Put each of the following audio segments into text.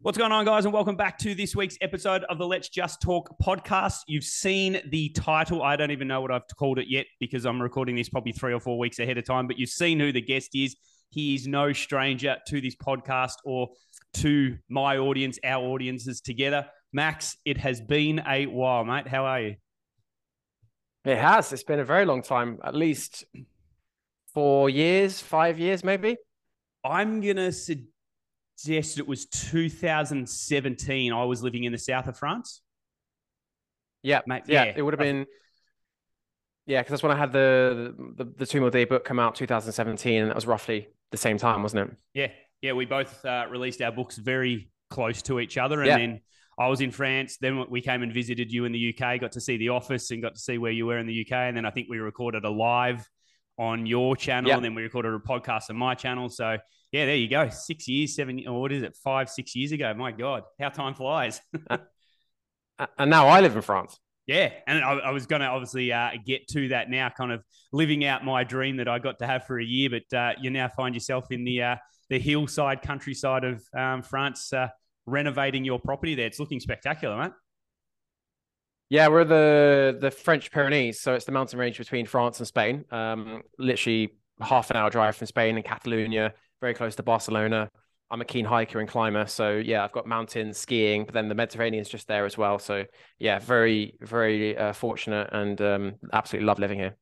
What's going on, guys, and welcome back to this week's episode of the Let's Just Talk podcast. You've seen the title. I don't even know what I've called it yet because I'm recording this probably three or four weeks ahead of time, but you've seen who the guest is. He is no stranger to this podcast or to my audience, our audiences together. Max, it has been a while, mate. How are you? It has. It's been a very long time, at least four years, five years, maybe. I'm going to suggest suggest it was 2017. I was living in the south of France. Yeah, Mate, yeah, yeah, it would have been. Yeah, because that's when I had the the, the Two Meal Day book come out 2017, and that was roughly the same time, wasn't it? Yeah, yeah, we both uh, released our books very close to each other, and yeah. then I was in France. Then we came and visited you in the UK, got to see the office, and got to see where you were in the UK, and then I think we recorded a live on your channel, yep. and then we recorded a podcast on my channel. So yeah, there you go. Six years, seven, or what is it? Five, six years ago. My God, how time flies. and now I live in France. Yeah, and I, I was going to obviously uh, get to that now, kind of living out my dream that I got to have for a year. But uh, you now find yourself in the uh, the hillside countryside of um, France, uh, renovating your property there. It's looking spectacular, mate. Yeah, we're the the French Pyrenees, so it's the mountain range between France and Spain. Um, literally half an hour drive from Spain and Catalonia very close to Barcelona. I'm a keen hiker and climber, so yeah, I've got mountains, skiing, but then the Mediterranean's just there as well. So yeah, very, very uh, fortunate and um, absolutely love living here.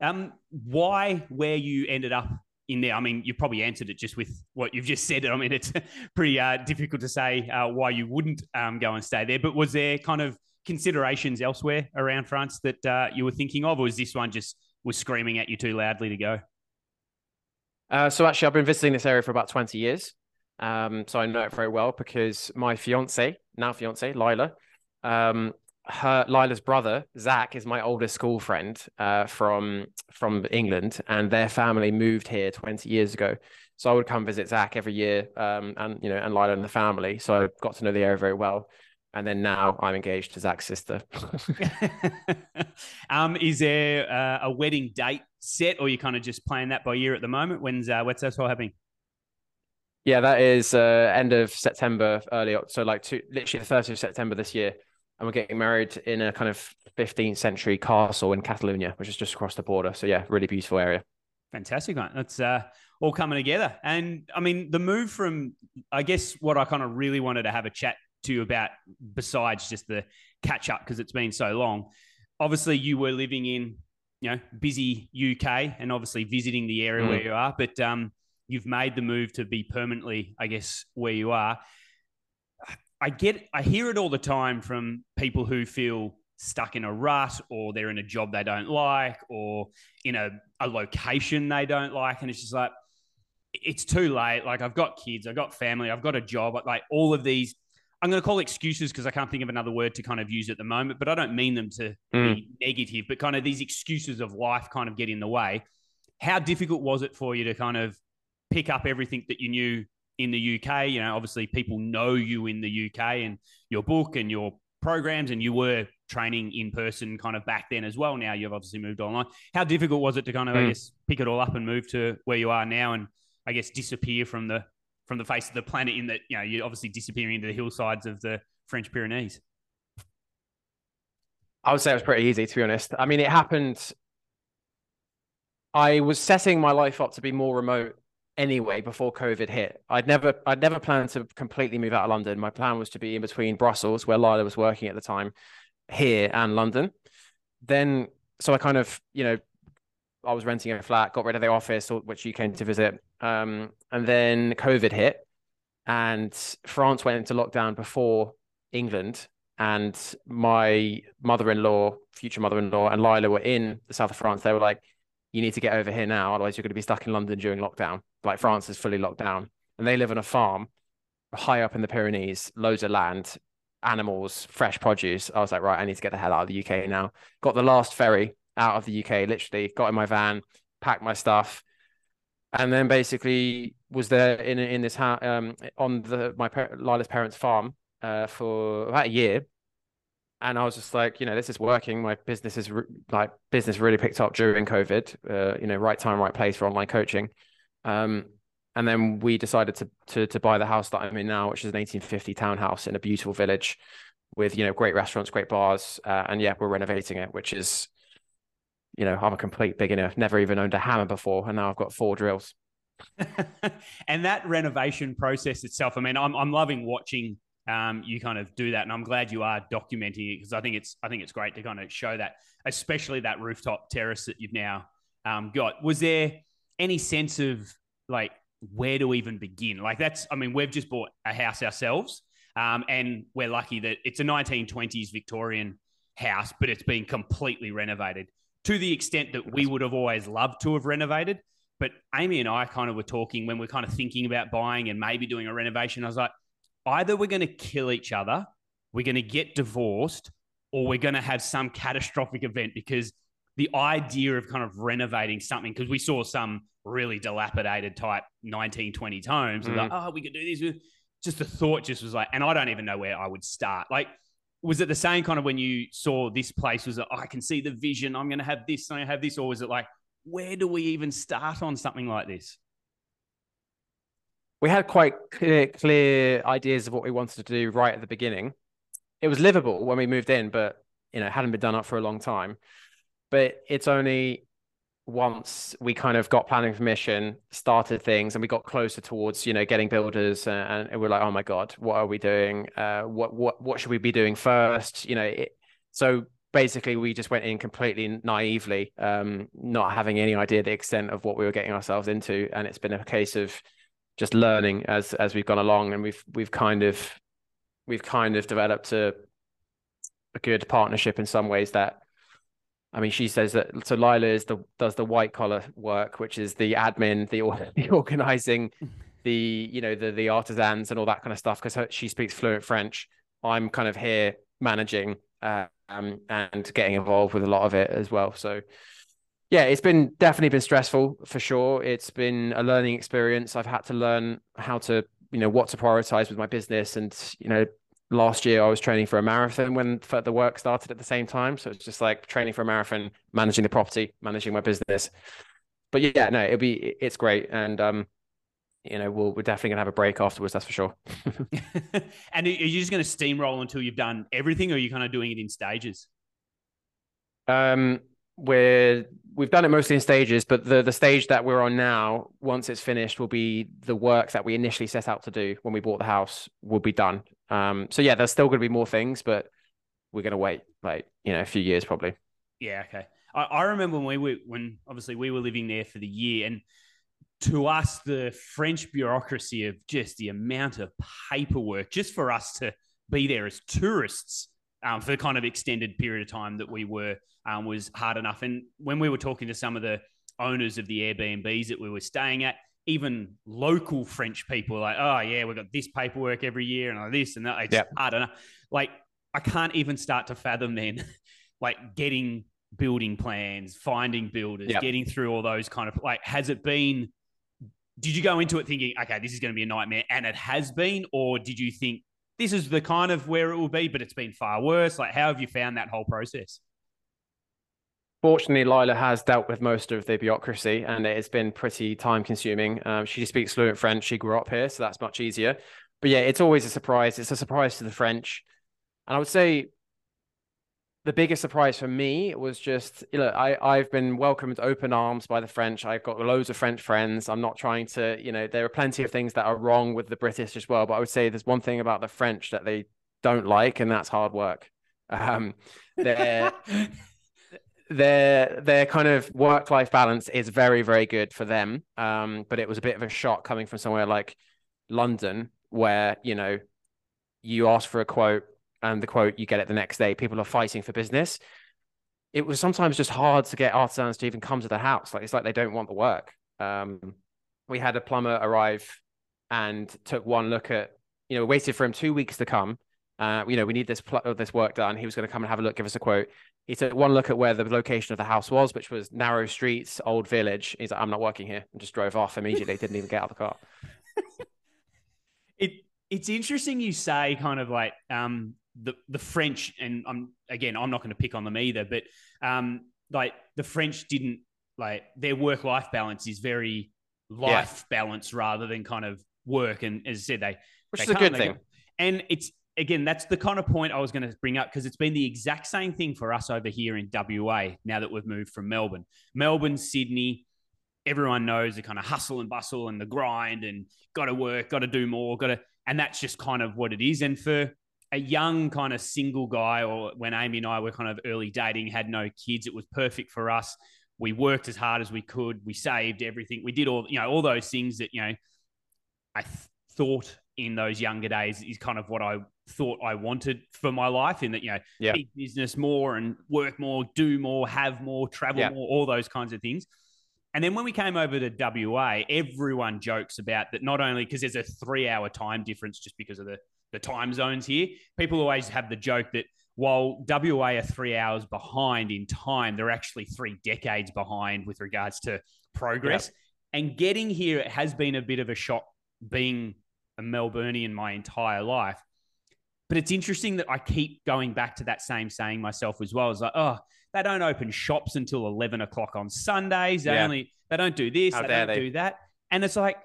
Um, why where you ended up in there? I mean, you probably answered it just with what you've just said. I mean, it's pretty uh, difficult to say uh, why you wouldn't um, go and stay there. But was there kind of considerations elsewhere around France that uh, you were thinking of, or was this one just was screaming at you too loudly to go? Uh, so actually, I've been visiting this area for about 20 years. Um, so I know it very well because my fiance, now fiance, Lila, um, her Lila's brother Zach is my oldest school friend uh, from from England, and their family moved here 20 years ago. So I would come visit Zach every year, um, and you know, and Lila and the family. So I got to know the area very well and then now I'm engaged to Zach's sister. um, is there uh, a wedding date set, or you kind of just playing that by year at the moment? When's uh, what's that all happening? Yeah, that is uh, end of September, early so like two, literally the 30th of September this year, and we're getting married in a kind of 15th century castle in Catalonia, which is just across the border. So yeah, really beautiful area. Fantastic, mate. That's uh, all coming together. And I mean, the move from, I guess, what I kind of really wanted to have a chat to you about besides just the catch up because it's been so long. Obviously, you were living in you know busy UK and obviously visiting the area mm. where you are, but um, you've made the move to be permanently, I guess, where you are. I get, I hear it all the time from people who feel stuck in a rut or they're in a job they don't like or in a, a location they don't like. And it's just like, it's too late. Like, I've got kids, I've got family, I've got a job. Like, all of these I'm going to call excuses because I can't think of another word to kind of use at the moment, but I don't mean them to mm. be negative, but kind of these excuses of life kind of get in the way. How difficult was it for you to kind of pick up everything that you knew in the UK? You know, obviously people know you in the UK and your book and your programs, and you were training in person kind of back then as well. Now you've obviously moved online. How difficult was it to kind of, mm. I guess, pick it all up and move to where you are now and I guess disappear from the from the face of the planet in that you know you're obviously disappearing into the hillsides of the French Pyrenees? I would say it was pretty easy to be honest. I mean, it happened. I was setting my life up to be more remote anyway before COVID hit. I'd never I'd never planned to completely move out of London. My plan was to be in between Brussels, where Lila was working at the time, here and London. Then so I kind of, you know, I was renting a flat, got rid of the office, which you came to visit. Um, and then COVID hit, and France went into lockdown before England. And my mother in law, future mother in law, and Lila were in the south of France. They were like, you need to get over here now. Otherwise, you're going to be stuck in London during lockdown. Like France is fully locked down. And they live on a farm high up in the Pyrenees, loads of land, animals, fresh produce. I was like, right, I need to get the hell out of the UK now. Got the last ferry out of the UK, literally got in my van, packed my stuff, and then basically was there in in this house um, on the my Lila's parents' farm uh, for about a year, and I was just like, you know, this is working. My business is re- like business really picked up during COVID. Uh, you know, right time, right place for online coaching. Um, and then we decided to to to buy the house that I'm in now, which is an 1850 townhouse in a beautiful village with you know great restaurants, great bars, uh, and yeah, we're renovating it, which is you know I'm a complete beginner, never even owned a hammer before, and now I've got four drills. and that renovation process itself, I mean, I'm I'm loving watching um, you kind of do that, and I'm glad you are documenting it because I think it's I think it's great to kind of show that, especially that rooftop terrace that you've now um, got. Was there any sense of like where to even begin? Like that's, I mean, we've just bought a house ourselves, um, and we're lucky that it's a 1920s Victorian house, but it's been completely renovated to the extent that we would have always loved to have renovated. But Amy and I kind of were talking when we're kind of thinking about buying and maybe doing a renovation. I was like, either we're going to kill each other, we're going to get divorced, or we're going to have some catastrophic event because the idea of kind of renovating something, because we saw some really dilapidated type 1920s homes, mm. and like, oh, we could do this. With just the thought just was like, and I don't even know where I would start. Like, was it the same kind of when you saw this place? Was it, oh, I can see the vision, I'm going to have this, I'm going to have this? Or was it like, where do we even start on something like this? We had quite clear, clear ideas of what we wanted to do right at the beginning. It was livable when we moved in, but you know, hadn't been done up for a long time. But it's only once we kind of got planning permission, started things, and we got closer towards you know getting builders, and, and we're like, oh my god, what are we doing? Uh, what what what should we be doing first? You know, it, so basically we just went in completely naively, um, not having any idea the extent of what we were getting ourselves into, and it's been a case of just learning as as we've gone along, and we've we've kind of we've kind of developed a a good partnership in some ways that I mean, she says that so Lila is the does the white collar work, which is the admin, the the organizing, the you know the the artisans and all that kind of stuff. Because she speaks fluent French. I'm kind of here managing uh, um, and getting involved with a lot of it as well. So yeah, it's been definitely been stressful for sure. It's been a learning experience. I've had to learn how to you know what to prioritize with my business and you know last year I was training for a marathon when the work started at the same time. So it's just like training for a marathon, managing the property, managing my business. But yeah, no, it'll be it's great, and um, you know, we'll, we're definitely gonna have a break afterwards. That's for sure. and are you just gonna steamroll until you've done everything, or are you kind of doing it in stages? Um, we're we've done it mostly in stages, but the the stage that we're on now, once it's finished, will be the work that we initially set out to do when we bought the house will be done. Um, so yeah, there's still going to be more things, but we're going to wait like you know a few years probably. Yeah. Okay. I, I remember when we were when obviously we were living there for the year, and to us the French bureaucracy of just the amount of paperwork just for us to be there as tourists um, for the kind of extended period of time that we were um, was hard enough. And when we were talking to some of the owners of the Airbnbs that we were staying at, even local French people like, oh yeah, we've got this paperwork every year and this and that. It's yep. hard enough. Like I can't even start to fathom then, like getting building plans, finding builders, yep. getting through all those kind of like. Has it been? Did you go into it thinking, okay, this is going to be a nightmare, and it has been, or did you think this is the kind of where it will be, but it's been far worse? Like, how have you found that whole process? Fortunately, Lila has dealt with most of the bureaucracy and it has been pretty time consuming. Um, she speaks fluent French. She grew up here, so that's much easier. But yeah, it's always a surprise. It's a surprise to the French. And I would say the biggest surprise for me was just you know I I've been welcomed open arms by the French. I've got loads of French friends. I'm not trying to you know there are plenty of things that are wrong with the British as well, but I would say there's one thing about the French that they don't like, and that's hard work. Um, their their their kind of work life balance is very very good for them. Um, but it was a bit of a shock coming from somewhere like London, where you know you ask for a quote and the quote you get it the next day. People are fighting for business. It was sometimes just hard to get artisans to even come to the house. Like it's like they don't want the work. Um, we had a plumber arrive and took one look at, you know, waited for him two weeks to come. Uh, you know, we need this pl- this work done. He was going to come and have a look, give us a quote. He took one look at where the location of the house was, which was narrow streets, old village. He's like, I'm not working here, and just drove off immediately. Didn't even get out of the car. it it's interesting you say kind of like um the the French, and I'm again, I'm not going to pick on them either, but um, like the French didn't like their work life balance is very life yeah. balance rather than kind of work. And as I said, they which they is a good thing. And it's again, that's the kind of point I was going to bring up because it's been the exact same thing for us over here in WA now that we've moved from Melbourne. Melbourne, Sydney, everyone knows the kind of hustle and bustle and the grind and got to work, got to do more, got to, and that's just kind of what it is. And for a young kind of single guy, or when Amy and I were kind of early dating, had no kids, it was perfect for us. We worked as hard as we could. We saved everything. We did all, you know, all those things that, you know, I th- thought in those younger days is kind of what I thought I wanted for my life in that, you know, yeah. business more and work more, do more, have more, travel yeah. more, all those kinds of things. And then when we came over to WA, everyone jokes about that not only because there's a three hour time difference just because of the, the time zones here, people always have the joke that while WA are three hours behind in time, they're actually three decades behind with regards to progress. And getting here it has been a bit of a shock being a Melburnian my entire life. But it's interesting that I keep going back to that same saying myself as well. It's like, oh, they don't open shops until 11 o'clock on Sundays. They yeah. only, they don't do this, How they don't they? do that. And it's like,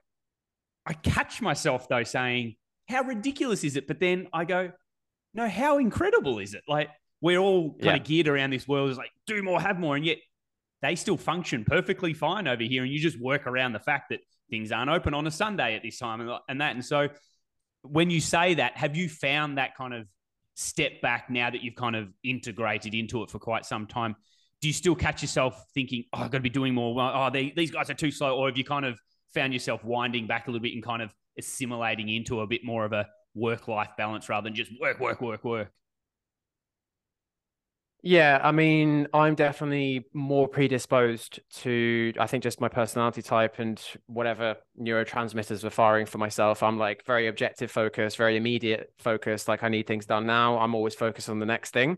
I catch myself though saying, how ridiculous is it? But then I go, no, how incredible is it? Like, we're all kind yeah. of geared around this world is like, do more, have more. And yet they still function perfectly fine over here. And you just work around the fact that things aren't open on a Sunday at this time and, and that. And so when you say that, have you found that kind of step back now that you've kind of integrated into it for quite some time? Do you still catch yourself thinking, oh, I've got to be doing more? Oh, they, these guys are too slow. Or have you kind of found yourself winding back a little bit and kind of assimilating into a bit more of a work life balance rather than just work, work, work, work? Yeah, I mean, I'm definitely more predisposed to, I think, just my personality type and whatever neurotransmitters were firing for myself. I'm like very objective focused, very immediate focused. Like I need things done now. I'm always focused on the next thing.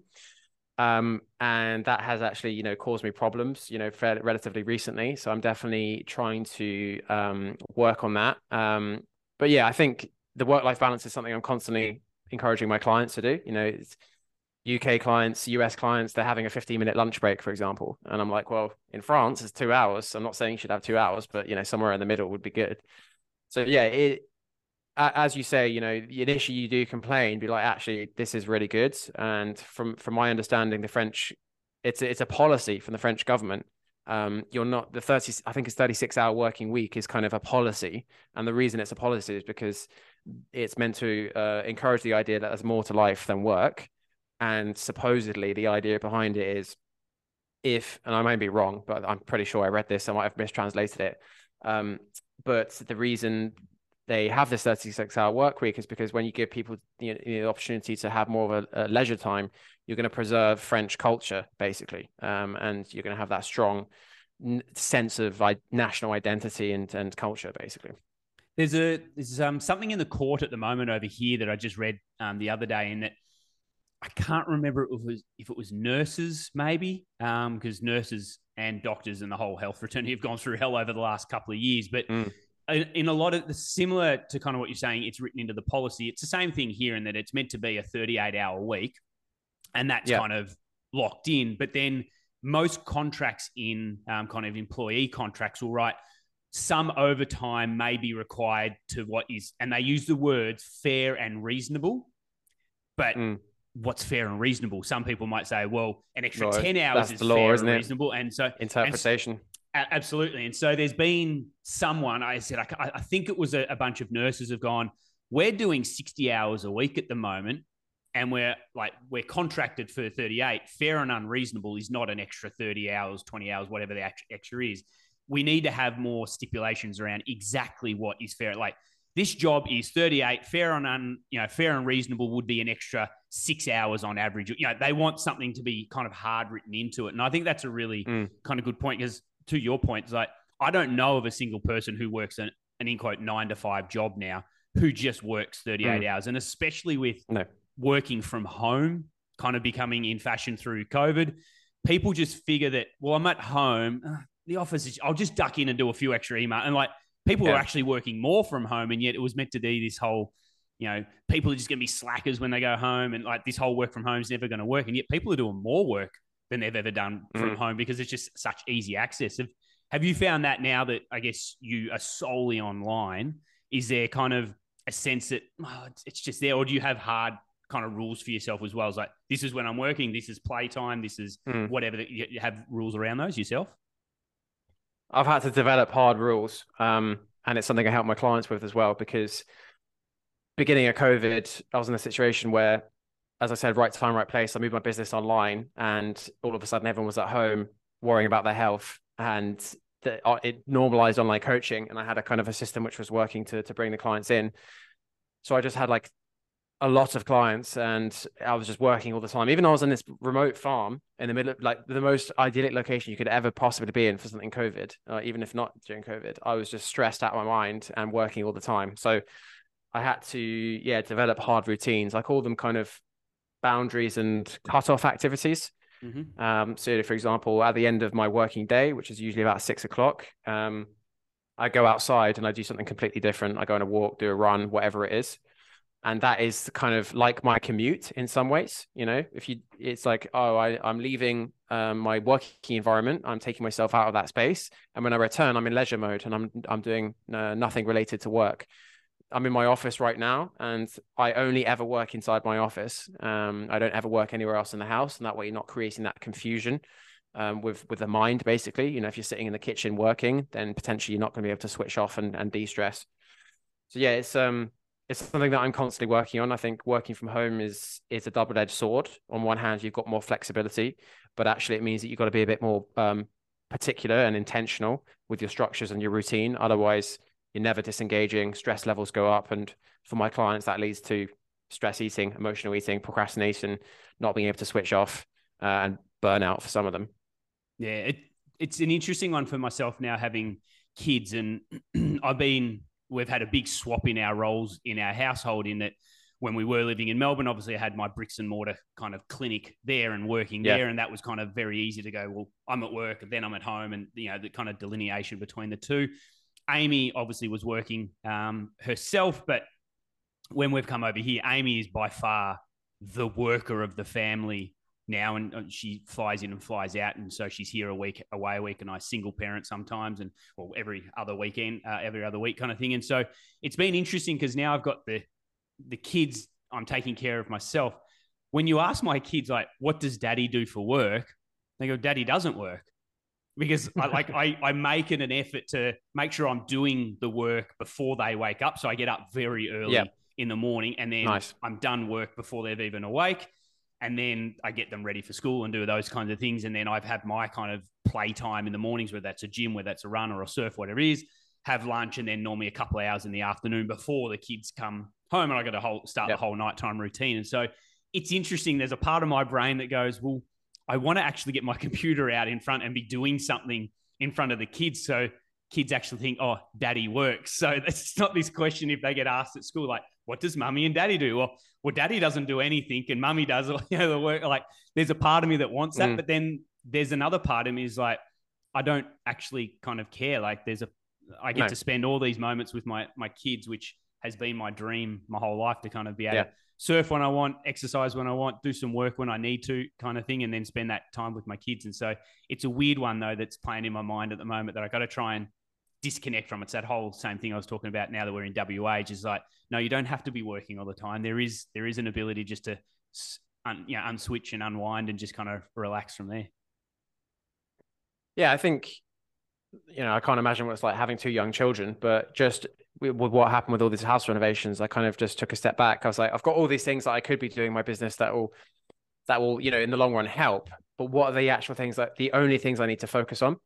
Um, and that has actually, you know, caused me problems, you know, fairly, relatively recently. So I'm definitely trying to um, work on that. Um, but yeah, I think the work life balance is something I'm constantly encouraging my clients to do. You know, UK clients, US clients, they're having a 15 minute lunch break, for example. And I'm like, well, in France, it's two hours. I'm not saying you should have two hours, but you know, somewhere in the middle would be good. So yeah, it, as you say, you know, initially you do complain, be like, actually, this is really good. And from from my understanding, the French, it's it's a policy from the French government. Um, you're not the 30, I think it's 36 hour working week is kind of a policy. And the reason it's a policy is because it's meant to uh, encourage the idea that there's more to life than work and supposedly the idea behind it is if, and I may be wrong, but I'm pretty sure I read this, I might have mistranslated it. Um, but the reason they have this 36 hour work week is because when you give people you know, the opportunity to have more of a, a leisure time, you're going to preserve French culture, basically. Um, and you're going to have that strong sense of national identity and, and culture, basically. There's a there's um, something in the court at the moment over here that I just read um, the other day, in that I can't remember if it was if it was nurses maybe because um, nurses and doctors and the whole health fraternity have gone through hell over the last couple of years. But mm. In, in, a lot of the similar to kind of what you're saying, it's written into the policy. It's the same thing here in that it's meant to be a 38 hour week, and that's kind of locked in. But then most contracts in um, kind of employee contracts will write some overtime may be required to what is, and they use the words fair and reasonable. But mm what's fair and reasonable. Some people might say, well, an extra no, 10 hours is law, fair and reasonable. And so interpretation. And, absolutely. And so there's been someone, I said, I, I think it was a, a bunch of nurses have gone, we're doing 60 hours a week at the moment and we're like we're contracted for 38 fair and unreasonable is not an extra 30 hours 20 hours whatever the extra is. We need to have more stipulations around exactly what is fair. Like this job is 38 fair and un, you know fair and reasonable would be an extra six hours on average. You know they want something to be kind of hard written into it. And i think that's a really mm. kind of good point because to your point like i don't know of a single person who works an, an in quote nine to five job now who just works 38 mm. hours and especially with no. working from home kind of becoming in fashion through covid people just figure that well i'm at home uh, the office is i'll just duck in and do a few extra email and like people yeah. are actually working more from home, and yet it was meant to be this whole, you know, people are just going to be slackers when they go home, and like this whole work from home is never going to work, and yet people are doing more work than they've ever done from mm. home because it's just such easy access. Have Have you found that now that I guess you are solely online? Is there kind of a sense that oh, it's, it's just there, or do you have hard kind of rules for yourself as well? As like this is when I'm working, this is playtime, this is Mm. whatever. That you, you have rules around those yourself. I've had to develop hard rules, um, and it's something I help my clients with as well because beginning of COVID, I was in a situation where, as I said, right time, right place. I moved my business online, and all of a sudden, everyone was at home worrying about their health, and the, uh, it normalized online coaching. And I had a kind of a system which was working to to bring the clients in. So I just had like a lot of clients and I was just working all the time. Even though I was in this remote farm in the middle of like the most idyllic location you could ever possibly be in for something COVID, uh, even if not during COVID, I was just stressed out of my mind and working all the time. So I had to, yeah, develop hard routines. I call them kind of boundaries and cut-off activities. Mm-hmm. Um, so, for example, at the end of my working day, which is usually about six o'clock, um, I go outside and I do something completely different. I go on a walk, do a run, whatever it is. And that is kind of like my commute in some ways. You know, if you, it's like, oh, I, I'm leaving um, my working environment. I'm taking myself out of that space. And when I return, I'm in leisure mode and I'm, I'm doing uh, nothing related to work. I'm in my office right now, and I only ever work inside my office. Um, I don't ever work anywhere else in the house, and that way you're not creating that confusion um, with with the mind. Basically, you know, if you're sitting in the kitchen working, then potentially you're not going to be able to switch off and, and de-stress. So yeah, it's um it's something that I'm constantly working on. I think working from home is is a double-edged sword. On one hand, you've got more flexibility, but actually it means that you've got to be a bit more um, particular and intentional with your structures and your routine. Otherwise, you're never disengaging, stress levels go up. And for my clients, that leads to stress eating, emotional eating, procrastination, not being able to switch off, uh, and burnout for some of them. Yeah, it, it's an interesting one for myself now having kids, and I've been we've had a big swap in our roles in our household. In that, when we were living in Melbourne, obviously I had my bricks and mortar kind of clinic there and working Yeah. there, and that was kind of very easy to go. Well, I'm at work, then I'm at home, and you know the kind of delineation between the two. Amy obviously was working um, herself, but when we've come over here, Amy is by far the worker of the family now, and she flies in and flies out, and so she's here a week, away a week, and I single parent sometimes, and well every other weekend, uh, every other week kind of thing, and so it's been interesting because now I've got the the kids I'm taking care of myself. When you ask my kids like, "What does Daddy do for work?" they go, "Daddy doesn't work." Because I like I, I make it an effort to make sure I'm doing the work before they wake up. So I get up very early Yep. in the morning and then Nice. I'm done work before they're even awake. And then I get them ready for school and do those kinds of things. And then I've had my kind of playtime in the mornings, whether that's a gym, whether that's a run or a surf, whatever it is, have lunch and then normally a couple of hours in the afternoon before the kids come home and I got to whole, start Yep. the whole nighttime routine. And so it's interesting. There's a part of my brain that goes, well, I want to actually get my computer out in front and be doing something in front of the kids. So kids actually think, oh, daddy works. So it's not this question if they get asked at school, like, what does mummy and daddy do? Well, well, daddy doesn't do anything and mummy does you know, the work. Like there's a part of me that wants that. Mm. But then there's another part of me is like, I don't actually kind of care. Like there's a, I get No. to spend all these moments with my, my kids, which has been my dream my whole life to kind of be able Yeah. to surf when I want, exercise when I want, do some work when I need to, kind of thing, and then spend that time with my kids. And so it's a weird one though that's playing in my mind at the moment that I got to try and disconnect from. It's that whole same thing I was talking about now that we're in WA is like, no, you don't have to be working all the time. There is there is an ability just to un, you know, unswitch and unwind and just kind of relax from there. Yeah, I think, you know, I can't imagine what it's like having two young children, but just with, what happened with all these house renovations, I kind of just took a step back. I was like, I've got all these things that I could be doing in my business that will, that will, you know, in the long run help. But what are the actual things that the only things I need to focus on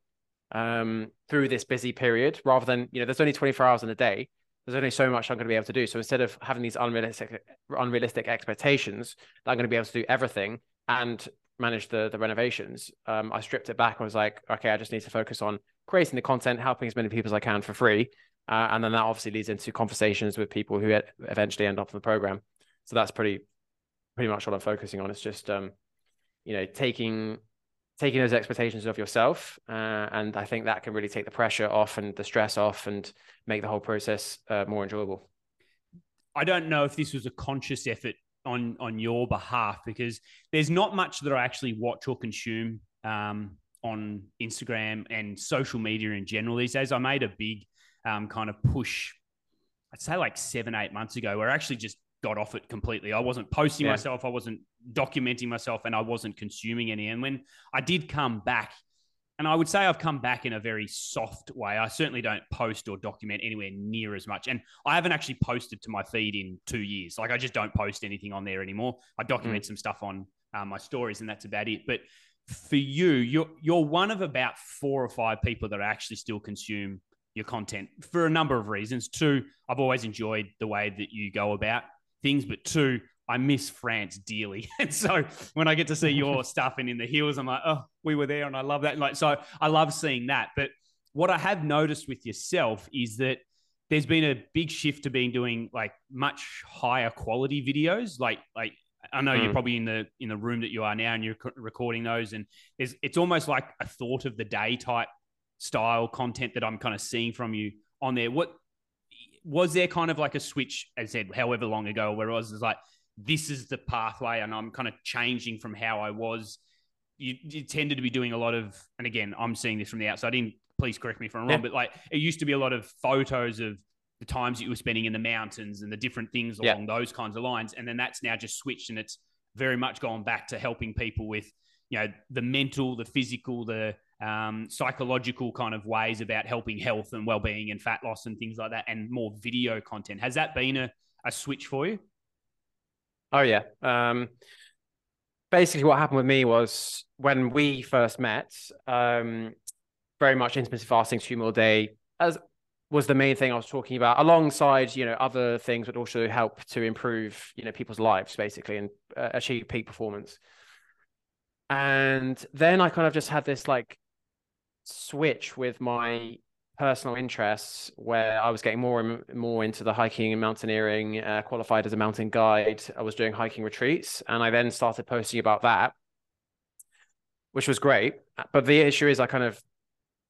um, through this busy period rather than, you know, there's only 24 hours in a day. There's only so much I'm going to be able to do. So instead of having these unrealistic, unrealistic expectations that I'm going to be able to do everything and manage the the renovations, um, I stripped it back. I was like, okay, I just need to focus on creating the content, helping as many people as I can for free, uh, and then that obviously leads into conversations with people who eventually end up in the program. So that's pretty pretty much what I'm focusing on. It's just um, you know taking taking those expectations of yourself, uh, and I think that can really take the pressure off and the stress off, and make the whole process uh, more enjoyable. I don't know if this was a conscious effort on on your behalf because there's not much that I actually watch or consume um, on Instagram and social media in general these days. I made a big um, kind of push, I'd say like seven, eight months ago, where I actually just got off it completely. I wasn't posting yeah. myself, I wasn't documenting myself, and I wasn't consuming any. And when I did come back, and I would say I've come back in a very soft way. I certainly don't post or document anywhere near as much. And I haven't actually posted to my feed in two years. Like I just don't post anything on there anymore. I document mm. some stuff on um, my stories, and that's about it. But for you, you're you're one of about four or five people that actually still consume your content for a number of reasons. Two, I've always enjoyed the way that you go about things, but two, I miss France dearly. And so when I get to see your stuff and in the hills, I'm like, oh, we were there and I love that. And like, so I love seeing that. But what I have noticed with yourself is that there's been a big shift to being doing like much higher quality videos. Like, like I know mm. you're probably in the in the room that you are now and you're recording those, and it's it's almost like a thought of the day type style content that I'm kind of seeing from you on there. What was there kind of like a switch, as I said, however long ago, where it was, was like, this is the pathway, and I'm kind of changing from how I was. You, you, tended to be doing a lot of, and again, I'm seeing this from the outside in. Please correct me if I'm wrong, yeah. but like it used to be a lot of photos of the times that you were spending in the mountains and the different things along yeah. those kinds of lines, and then that's now just switched, and it's very much gone back to helping people with, you know, the mental, the physical, the um, psychological kind of ways about helping health and well-being and fat loss and things like that, and more video content. Has that been a, a switch for you? Oh yeah. Um, basically, what happened with me was when we first met, um, very much intermittent fasting, two meal day, as was the main thing I was talking about, alongside you know other things that also help to improve you know people's lives basically and uh, achieve peak performance. And then I kind of just had this like switch with my personal interests where I was getting more and more into the hiking and mountaineering, uh, qualified as a mountain guide. I was doing hiking retreats and I then started posting about that, which was great. But the issue is I kind of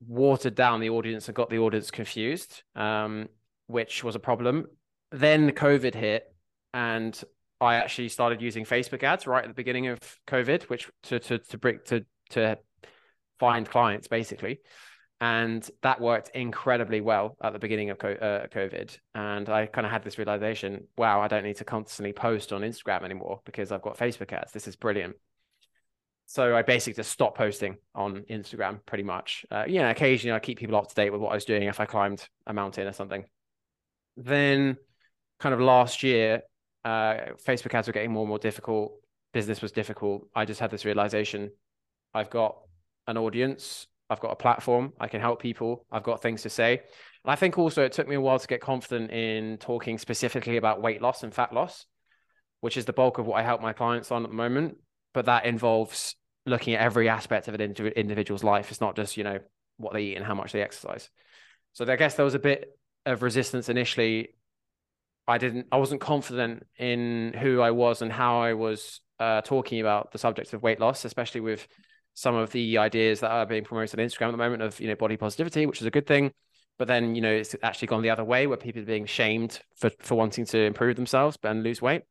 watered down the audience and got the audience confused, um, which was a problem. Then COVID hit and I actually started using Facebook ads right at the beginning of COVID, which to to to break to to find clients basically. And that worked incredibly well at the beginning of uh, COVID. And I kind of had this realization wow, I don't need to constantly post on Instagram anymore because I've got Facebook ads. This is brilliant. So I basically just stopped posting on Instagram pretty much. Uh, you know, occasionally I keep people up to date with what I was doing if I climbed a mountain or something. Then, kind of last year, uh, Facebook ads were getting more and more difficult. Business was difficult. I just had this realization I've got an audience. I've got a platform. I can help people. I've got things to say. And I think also it took me a while to get confident in talking specifically about weight loss and fat loss, which is the bulk of what I help my clients on at the moment. But that involves looking at every aspect of an individual's life. It's not just, you know, what they eat and how much they exercise. So I guess there was a bit of resistance initially. I didn't, I wasn't confident in who I was and how I was uh, talking about the subject of weight loss, especially with some of the ideas that are being promoted on Instagram at the moment of you know body positivity, which is a good thing. But then you know it's actually gone the other way where people are being shamed for for wanting to improve themselves and lose weight.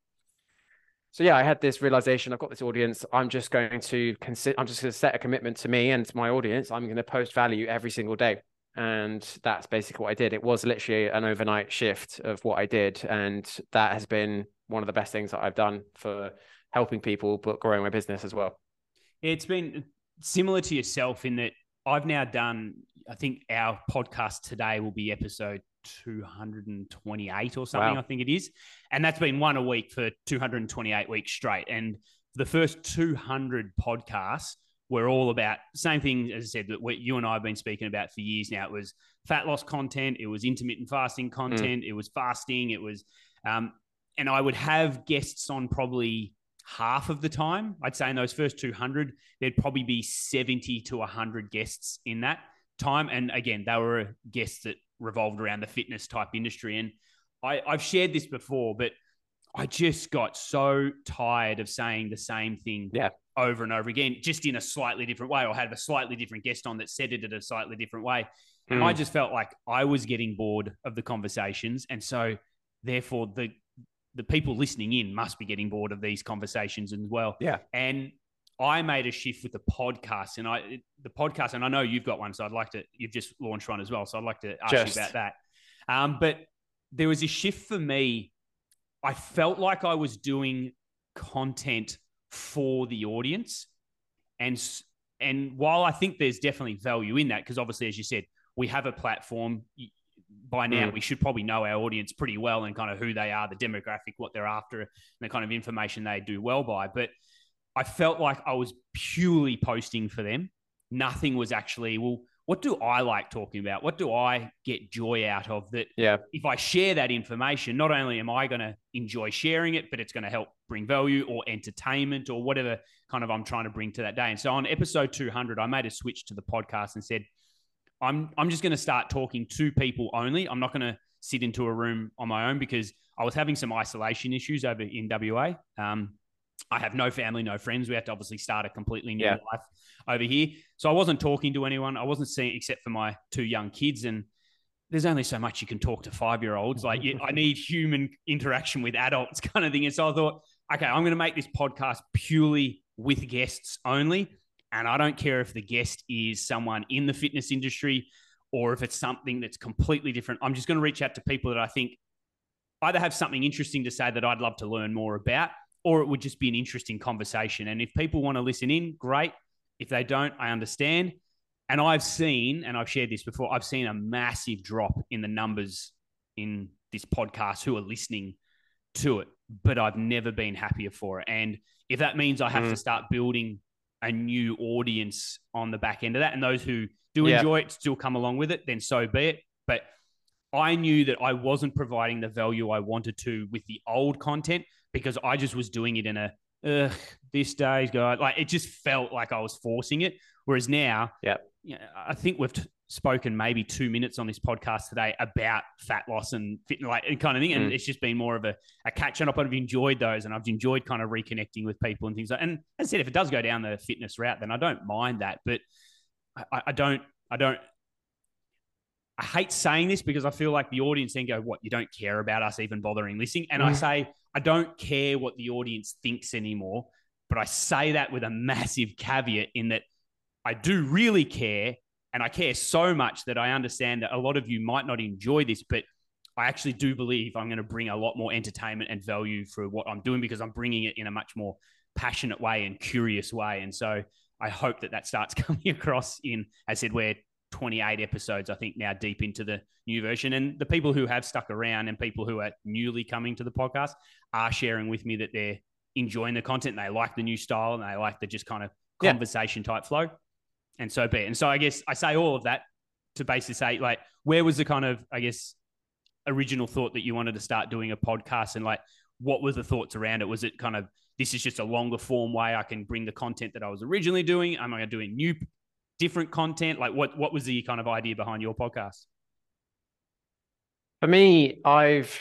So yeah, I had this realization. I've got this audience. I'm just going to consider. I'm just going to set a commitment to me and to my audience. I'm going to post value every single day, and that's basically what I did. It was literally an overnight shift of what I did, and that has been one of the best things that I've done for helping people, but growing my business as well. It's been similar to yourself in that I've now done, I think our podcast today will be episode 228 or something, wow. I think it is. And that's been one a week for 228 weeks straight. And the first 200 podcasts were all about same thing as I said that you and I have been speaking about for years now. It was fat loss content, it was intermittent fasting content, mm. it was fasting, it was, um, and I would have guests on probably half of the time. I'd say in those first 200, there'd probably be 70 to 100 guests in that time. And again, they were guests that revolved around the fitness type industry. And I, I've shared this before, but I just got so tired of saying the same thing yeah. over and over again, just in a slightly different way, or had a slightly different guest on that said it in a slightly different way. And mm. I just felt like I was getting bored of the conversations. And so, therefore, the the people listening in must be getting bored of these conversations as well. Yeah. And I made a shift with the podcast, and I the podcast, and I know you've got one, so I'd like to. You've just launched one as well, so I'd like to ask just. you about that. Um, but there was a shift for me. I felt like I was doing content for the audience, and and while I think there's definitely value in that, because obviously, as you said, we have a platform. By now, mm. we should probably know our audience pretty well and kind of who they are, the demographic, what they're after, and the kind of information they do well by. But I felt like I was purely posting for them. Nothing was actually, well, what do I like talking about? What do I get joy out of that? Yeah. If I share that information, not only am I going to enjoy sharing it, but it's going to help bring value or entertainment or whatever kind of I'm trying to bring to that day. And so on episode 200, I made a switch to the podcast and said, I'm, I'm just going to start talking to people only. I'm not going to sit into a room on my own because I was having some isolation issues over in WA. Um, I have no family, no friends. We have to obviously start a completely new yeah. life over here. So I wasn't talking to anyone. I wasn't seeing except for my two young kids. And there's only so much you can talk to five year olds. Like I need human interaction with adults, kind of thing. And so I thought, okay, I'm going to make this podcast purely with guests only. And I don't care if the guest is someone in the fitness industry or if it's something that's completely different. I'm just going to reach out to people that I think either have something interesting to say that I'd love to learn more about or it would just be an interesting conversation. And if people want to listen in, great. If they don't, I understand. And I've seen, and I've shared this before, I've seen a massive drop in the numbers in this podcast who are listening to it, but I've never been happier for it. And if that means I have mm. to start building a new audience on the back end of that, and those who do yeah. enjoy it still come along with it, then so be it. But I knew that I wasn't providing the value I wanted to with the old content because I just was doing it in a Ugh, this day's guy. Like it just felt like I was forcing it. Whereas now, yeah, you know, I think we've t- spoken maybe two minutes on this podcast today about fat loss and fit, like and kind of thing, and mm. it's just been more of a, a catch up. I've enjoyed those, and I've enjoyed kind of reconnecting with people and things. Like, and as I said, if it does go down the fitness route, then I don't mind that. But I, I don't, I don't I hate saying this because I feel like the audience then go, What, you don't care about us even bothering listening? And mm. I say, I don't care what the audience thinks anymore. But I say that with a massive caveat in that I do really care. And I care so much that I understand that a lot of you might not enjoy this, but I actually do believe I'm going to bring a lot more entertainment and value for what I'm doing because I'm bringing it in a much more passionate way and curious way. And so I hope that that starts coming across in, as I said, we're 28 episodes, I think, now deep into the new version. And the people who have stuck around and people who are newly coming to the podcast are sharing with me that they're enjoying the content. They like the new style and they like the just kind of conversation yeah. type flow. And so be it. And so I guess I say all of that to basically say, like, where was the kind of, I guess, original thought that you wanted to start doing a podcast and like, what were the thoughts around it? Was it kind of, this is just a longer form way I can bring the content that I was originally doing? Am I going to do new different content? Like what what was the kind of idea behind your podcast? For me, I've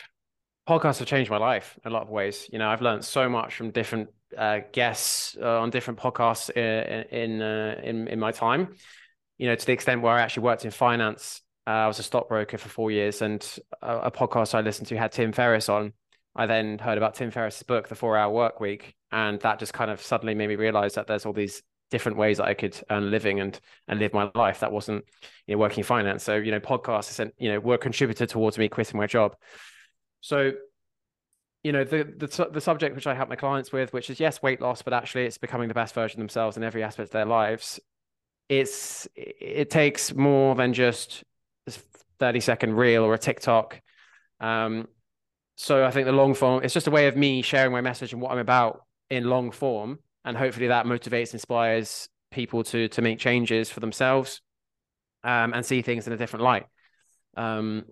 podcasts have changed my life in a lot of ways. You know, I've learned so much from different uh, guests uh, on different podcasts in in, uh, in, in my time. You know, to the extent where I actually worked in finance. Uh, I was a stockbroker for four years, and a, a, podcast I listened to had Tim Ferriss on. I then heard about Tim Ferriss's book, The Four Hour Work Week, and that just kind of suddenly made me realize that there's all these different ways that I could earn a living and and live my life. That wasn't you know working finance. So you know podcasts you know were contributed towards me quitting my job. So you know the the the subject which I help my clients with, which is yes weight loss, but actually it's becoming the best version of themselves in every aspect of their lives. It's it takes more than just a 30 second reel or a TikTok. Um, so I think the long form it's just a way of me sharing my message and what I'm about in long form and hopefully that motivates, inspires people to to make changes for themselves um, and see things in a different light. Um,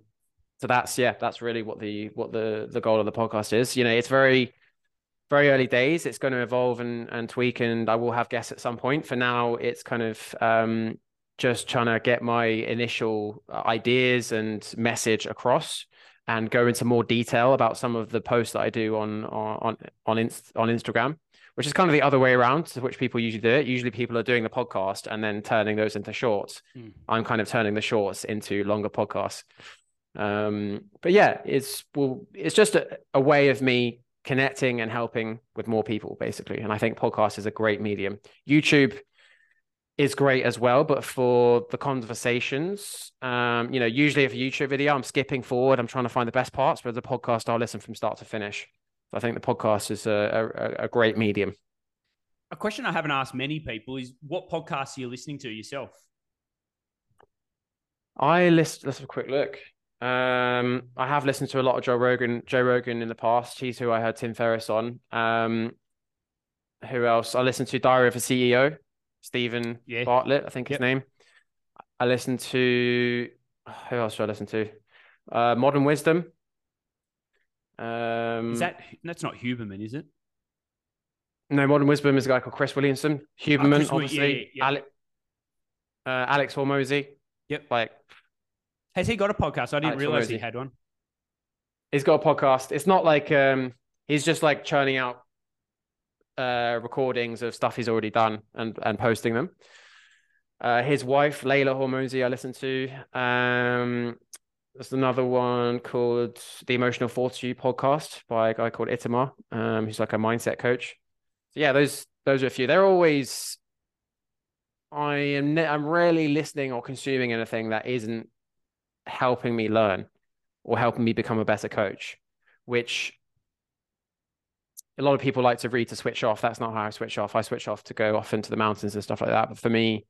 so that's yeah, that's really what the what the the goal of the podcast is. You know, it's very very early days. It's going to evolve and and tweak, and I will have guests at some point. For now, it's kind of um, just trying to get my initial uh, ideas and message across and go into more detail about some of the posts that I do on on on Inst- on Instagram which is kind of the other way around to which people usually do it. Usually people are doing the podcast and then turning those into shorts. Mm. I'm kind of turning the shorts into longer podcasts. Um, but yeah, it's well, it's just a, a way of me connecting and helping with more people, basically. And I think podcast is a great medium. YouTube is great as well, but for the conversations, um, you know, usually if a YouTube video, I'm skipping forward, I'm trying to find the best parts, but the podcast, I'll listen from start to finish. So I think the podcast is a, a, a great medium. A question I haven't asked many people is what podcasts are you listening to yourself? I list. Let's have a quick look. Um, I have listened to a lot of Joe Rogan. Joe Rogan in the past. He's who I heard Tim Ferriss on. Um, who else? I listened to Diary of a CEO, Steven yeah. Bartlett, I think his yep. name. I listened to who else should I listen to? Uh, Modern Wisdom. Um, is that that's not Huberman, is it? No, Modern Wisdom is a guy called Chris Williamson. Huberman, oh, Chris, obviously. Yeah, yeah, uh, Alex Hormozi. Yep. Like has he got a podcast? I didn't Alex realize he had one. He's got a podcast. It's not like um he's just like churning out uh recordings of stuff he's already done and and posting them. Uh, his wife Leila Hormozi, I listened to. Um, there's another one called the Emotional Fortitude podcast by a guy called Itamar, um, who's like a mindset coach. So yeah, those those are a few. They're always. I am. I'm rarely listening or consuming anything that isn't helping me learn or helping me become a better coach, which a lot of people like to read to switch off. That's not how I switch off. I switch off to go off into the mountains and stuff like that. But for me,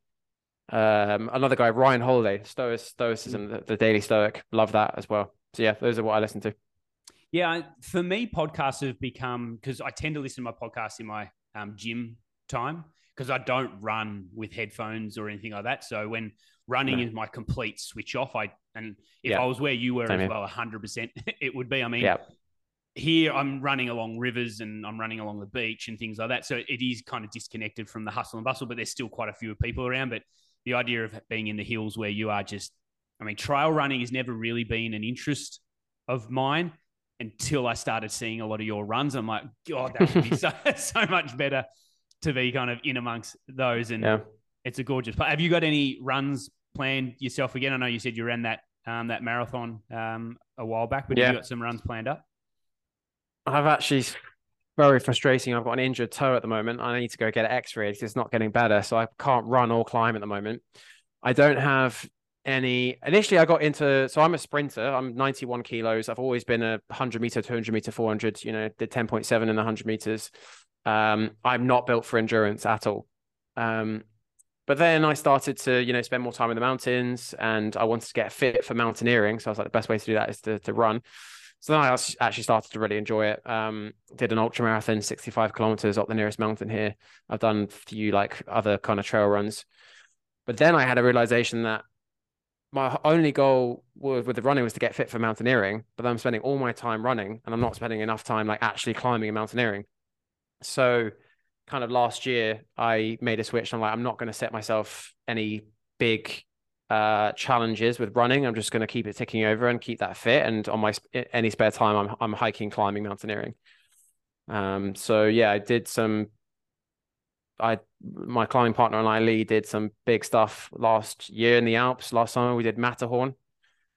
um, another guy, Ryan Holiday, Stoic, Stoicism, the, the, Daily Stoic, love that as well. So yeah, those are what I listen to. Yeah, for me, podcasts have become because I tend to listen to my podcasts in my um, gym time because I don't run with headphones or anything like that. So when running is my complete switch off, I and if yeah. I was where you were Same as well, hundred percent, it would be. I mean, yeah. here I'm running along rivers and I'm running along the beach and things like that. So it is kind of disconnected from the hustle and bustle, but there's still quite a few people around. But the idea of being in the hills where you are just, I mean, trail running has never really been an interest of mine until I started seeing a lot of your runs. I'm like, God, that would be so, so much better to be kind of in amongst those. And yeah. It's a gorgeous. But have you got any runs planned yourself again? I know you said you ran that um, that marathon um, a while back, but yeah. you got some runs planned up? I've actually very frustrating. I've got an injured toe at the moment. I need to go get it x-rayed it's not getting better. So I can't run or climb at the moment. I don't have any initially I got into so I'm a sprinter. I'm 91 kilos. I've always been a 100 meter, 200 meter, 400, you know, did 10.7 in the 100 meters. Um, I'm not built for endurance at all. Um, but then I started to, you know, spend more time in the mountains and I wanted to get fit for mountaineering. So I was like, the best way to do that is to, to run. So then I actually started to really enjoy it. Um, did an ultra marathon, 65 kilometers up the nearest mountain here. I've done a few like other kind of trail runs. But then I had a realization that my only goal with the running was to get fit for mountaineering, but I'm spending all my time running and I'm not spending enough time like actually climbing and mountaineering. So kind of last year, I made a switch. I'm like, I'm not going to set myself any big uh, challenges with running. I'm just going to keep it ticking over and keep that fit. And on my any spare time, I'm I'm hiking, climbing, mountaineering. Um, so yeah, I did some. I my climbing partner and I, Lee, did some big stuff last year in the Alps. Last summer, we did Matterhorn,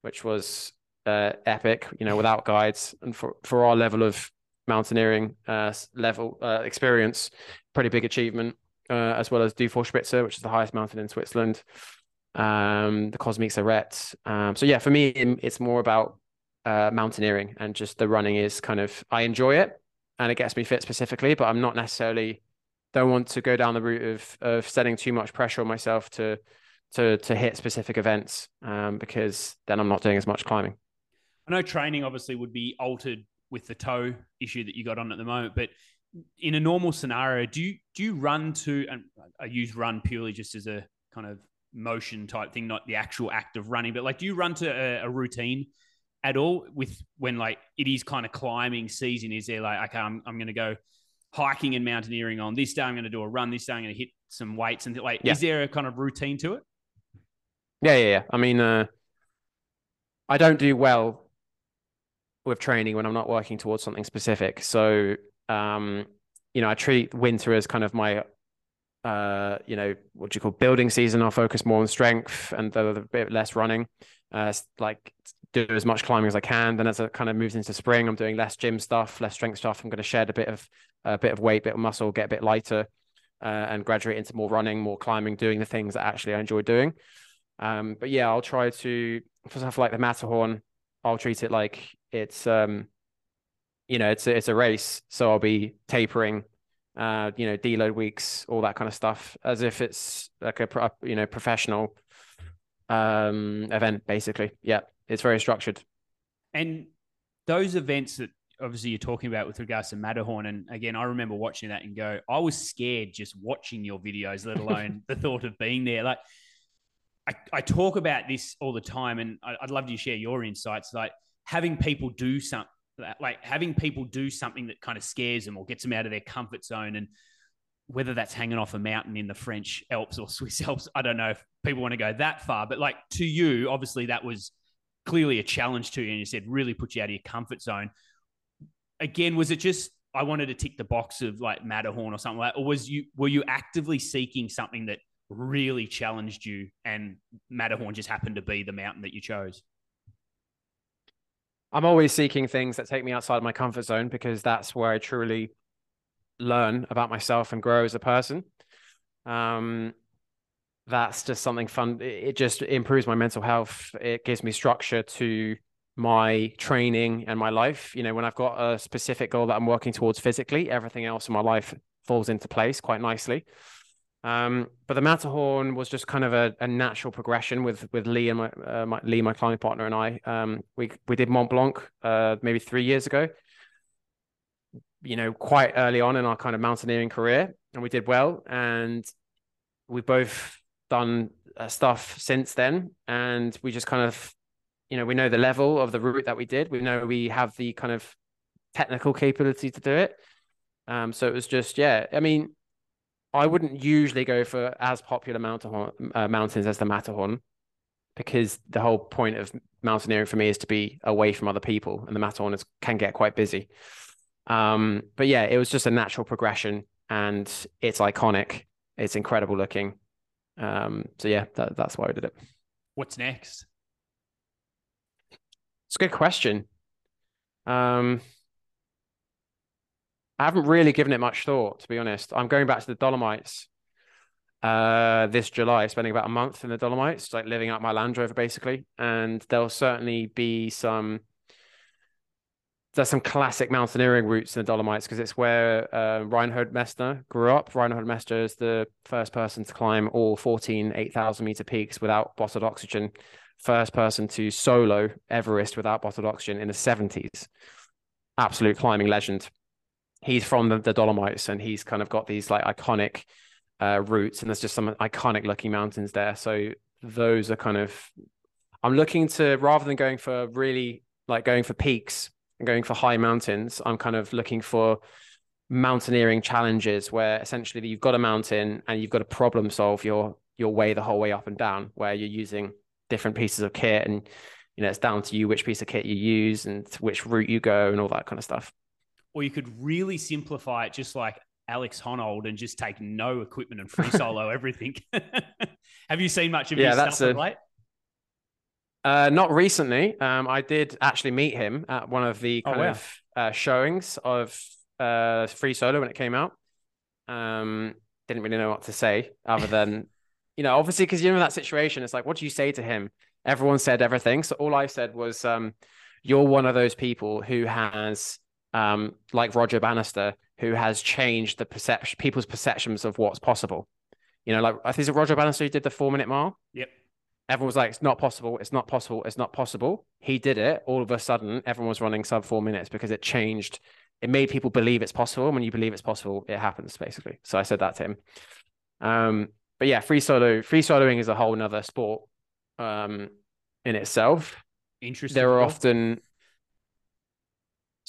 which was uh, epic. You know, without guides, and for for our level of mountaineering uh, level uh, experience, pretty big achievement, uh, as well as Dufourspitze, which is the highest mountain in Switzerland, um, the Cosmiques Arêtes. Um, so yeah, for me, it's more about uh, mountaineering and just the running is kind of I enjoy it and it gets me fit specifically, but I'm not necessarily don't want to go down the route of of setting too much pressure on myself to to to hit specific events um, because then I'm not doing as much climbing. I know training obviously would be altered with the toe issue that you got on at the moment. But in a normal scenario, do you do you run to and I use run purely just as a kind of motion type thing, not the actual act of running, but like do you run to a, a routine at all with when like it is kind of climbing season? Is there like okay, I'm I'm gonna go hiking and mountaineering on this day, I'm gonna do a run, this day I'm gonna hit some weights and like yeah. is there a kind of routine to it? Yeah, yeah, yeah. I mean, uh, I don't do well with training when I'm not working towards something specific. So, um, you know, I treat winter as kind of my, uh, you know, what do you call building season. I'll focus more on strength and a bit less running. Uh, like do as much climbing as I can. Then as it kind of moves into spring, I'm doing less gym stuff, less strength stuff. I'm going to shed a bit of a bit of weight, bit of muscle, get a bit lighter, uh, and graduate into more running, more climbing, doing the things that actually I enjoy doing. Um, but yeah, I'll try to for stuff like the Matterhorn. I'll treat it like it's um, you know, it's a, it's a race, so I'll be tapering, uh, you know, deload weeks, all that kind of stuff, as if it's like a you know professional um event, basically. Yeah, it's very structured. And those events that obviously you're talking about with regards to Matterhorn, and again, I remember watching that and go, I was scared just watching your videos, let alone the thought of being there. Like, I, I talk about this all the time, and I, would love to share your insights. Like having people do something, like having people do something that kind of scares them or gets them out of their comfort zone, and whether that's hanging off a mountain in the French Alps or Swiss Alps, I don't know if people want to go that far. But like to you, obviously that was clearly a challenge to you, and you said really put you out of your comfort zone. Again, was it just I wanted to tick the box of like Matterhorn or something like, or was you were you actively seeking something that really challenged you, and Matterhorn just happened to be the mountain that you chose? I'm always seeking things that take me outside my comfort zone because that's where I truly learn about myself and grow as a person. Um, that's just something fun. It just improves my mental health. It gives me structure to my training and my life. You know, when I've got a specific goal that I'm working towards physically, everything else in my life falls into place quite nicely. Um, but the Matterhorn was just kind of a, a natural progression with with Lee and my, uh, my, Lee, my climbing partner, and I. Um, we we did Mont Blanc uh, maybe three years ago. You know, quite early on in our kind of mountaineering career, and we did well. And we both done uh, stuff since then, and we just kind of, you know, we know the level of the route that we did. We know we have the kind of technical capability to do it. Um, so it was just, yeah. I mean, I wouldn't usually go for as popular mountain, uh, mountains as the Matterhorn because the whole point of mountaineering for me is to be away from other people, and the Matterhorn is, can get quite busy. Um, but yeah, it was just a natural progression, and it's iconic. It's incredible looking. Um, so yeah, that, that's why I did it. What's next? It's a good question. Um, I haven't really given it much thought, to be honest. I'm going back to the Dolomites uh, this July, spending about a month in the Dolomites, like living out my Land Rover basically. And there'll certainly be some there's some classic mountaineering routes in the Dolomites because it's where uh, Reinhold Messner grew up. Reinhold Messner is the first person to climb all 14 8,000 meter peaks without bottled oxygen. First person to solo Everest without bottled oxygen in the 70s. Absolute climbing legend he's from the, the, Dolomites and he's kind of got these like iconic uh, routes and there's just some iconic looking mountains there. So those are kind of I'm looking to rather than going for really like going for peaks and going for high mountains, I'm kind of looking for mountaineering challenges where essentially you've got a mountain and you've got to problem solve your your way the whole way up and down where you're using different pieces of kit and you know it's down to you which piece of kit you use and which route you go and all that kind of stuff or you could really simplify it just like Alex Honnold and just take no equipment and free solo everything. Have you seen much of yeah, his that's stuff a, late? Uh, not recently. Um, I did actually meet him at one of the oh, kind oh, wow. of uh, showings of uh, free solo when it came out. Um, didn't really know what to say other than, you know, obviously because you're in that situation. It's like, what do you say to him? Everyone said everything, so all I said was, um, "You're one of those people who has um, like Roger Bannister, who has changed the perception, people's perceptions of what's possible. You know, like I think it's Roger Bannister who did the four minute mile. Yep. Everyone was like, it's not possible. It's not possible. It's not possible. He did it. All of a sudden, everyone was running sub four minutes because it changed. It made people believe it's possible. And when you believe it's possible, it happens basically. So I said that to him. Um, but yeah, free solo, free soloing is a whole nother sport um, in itself. Interesting. There are often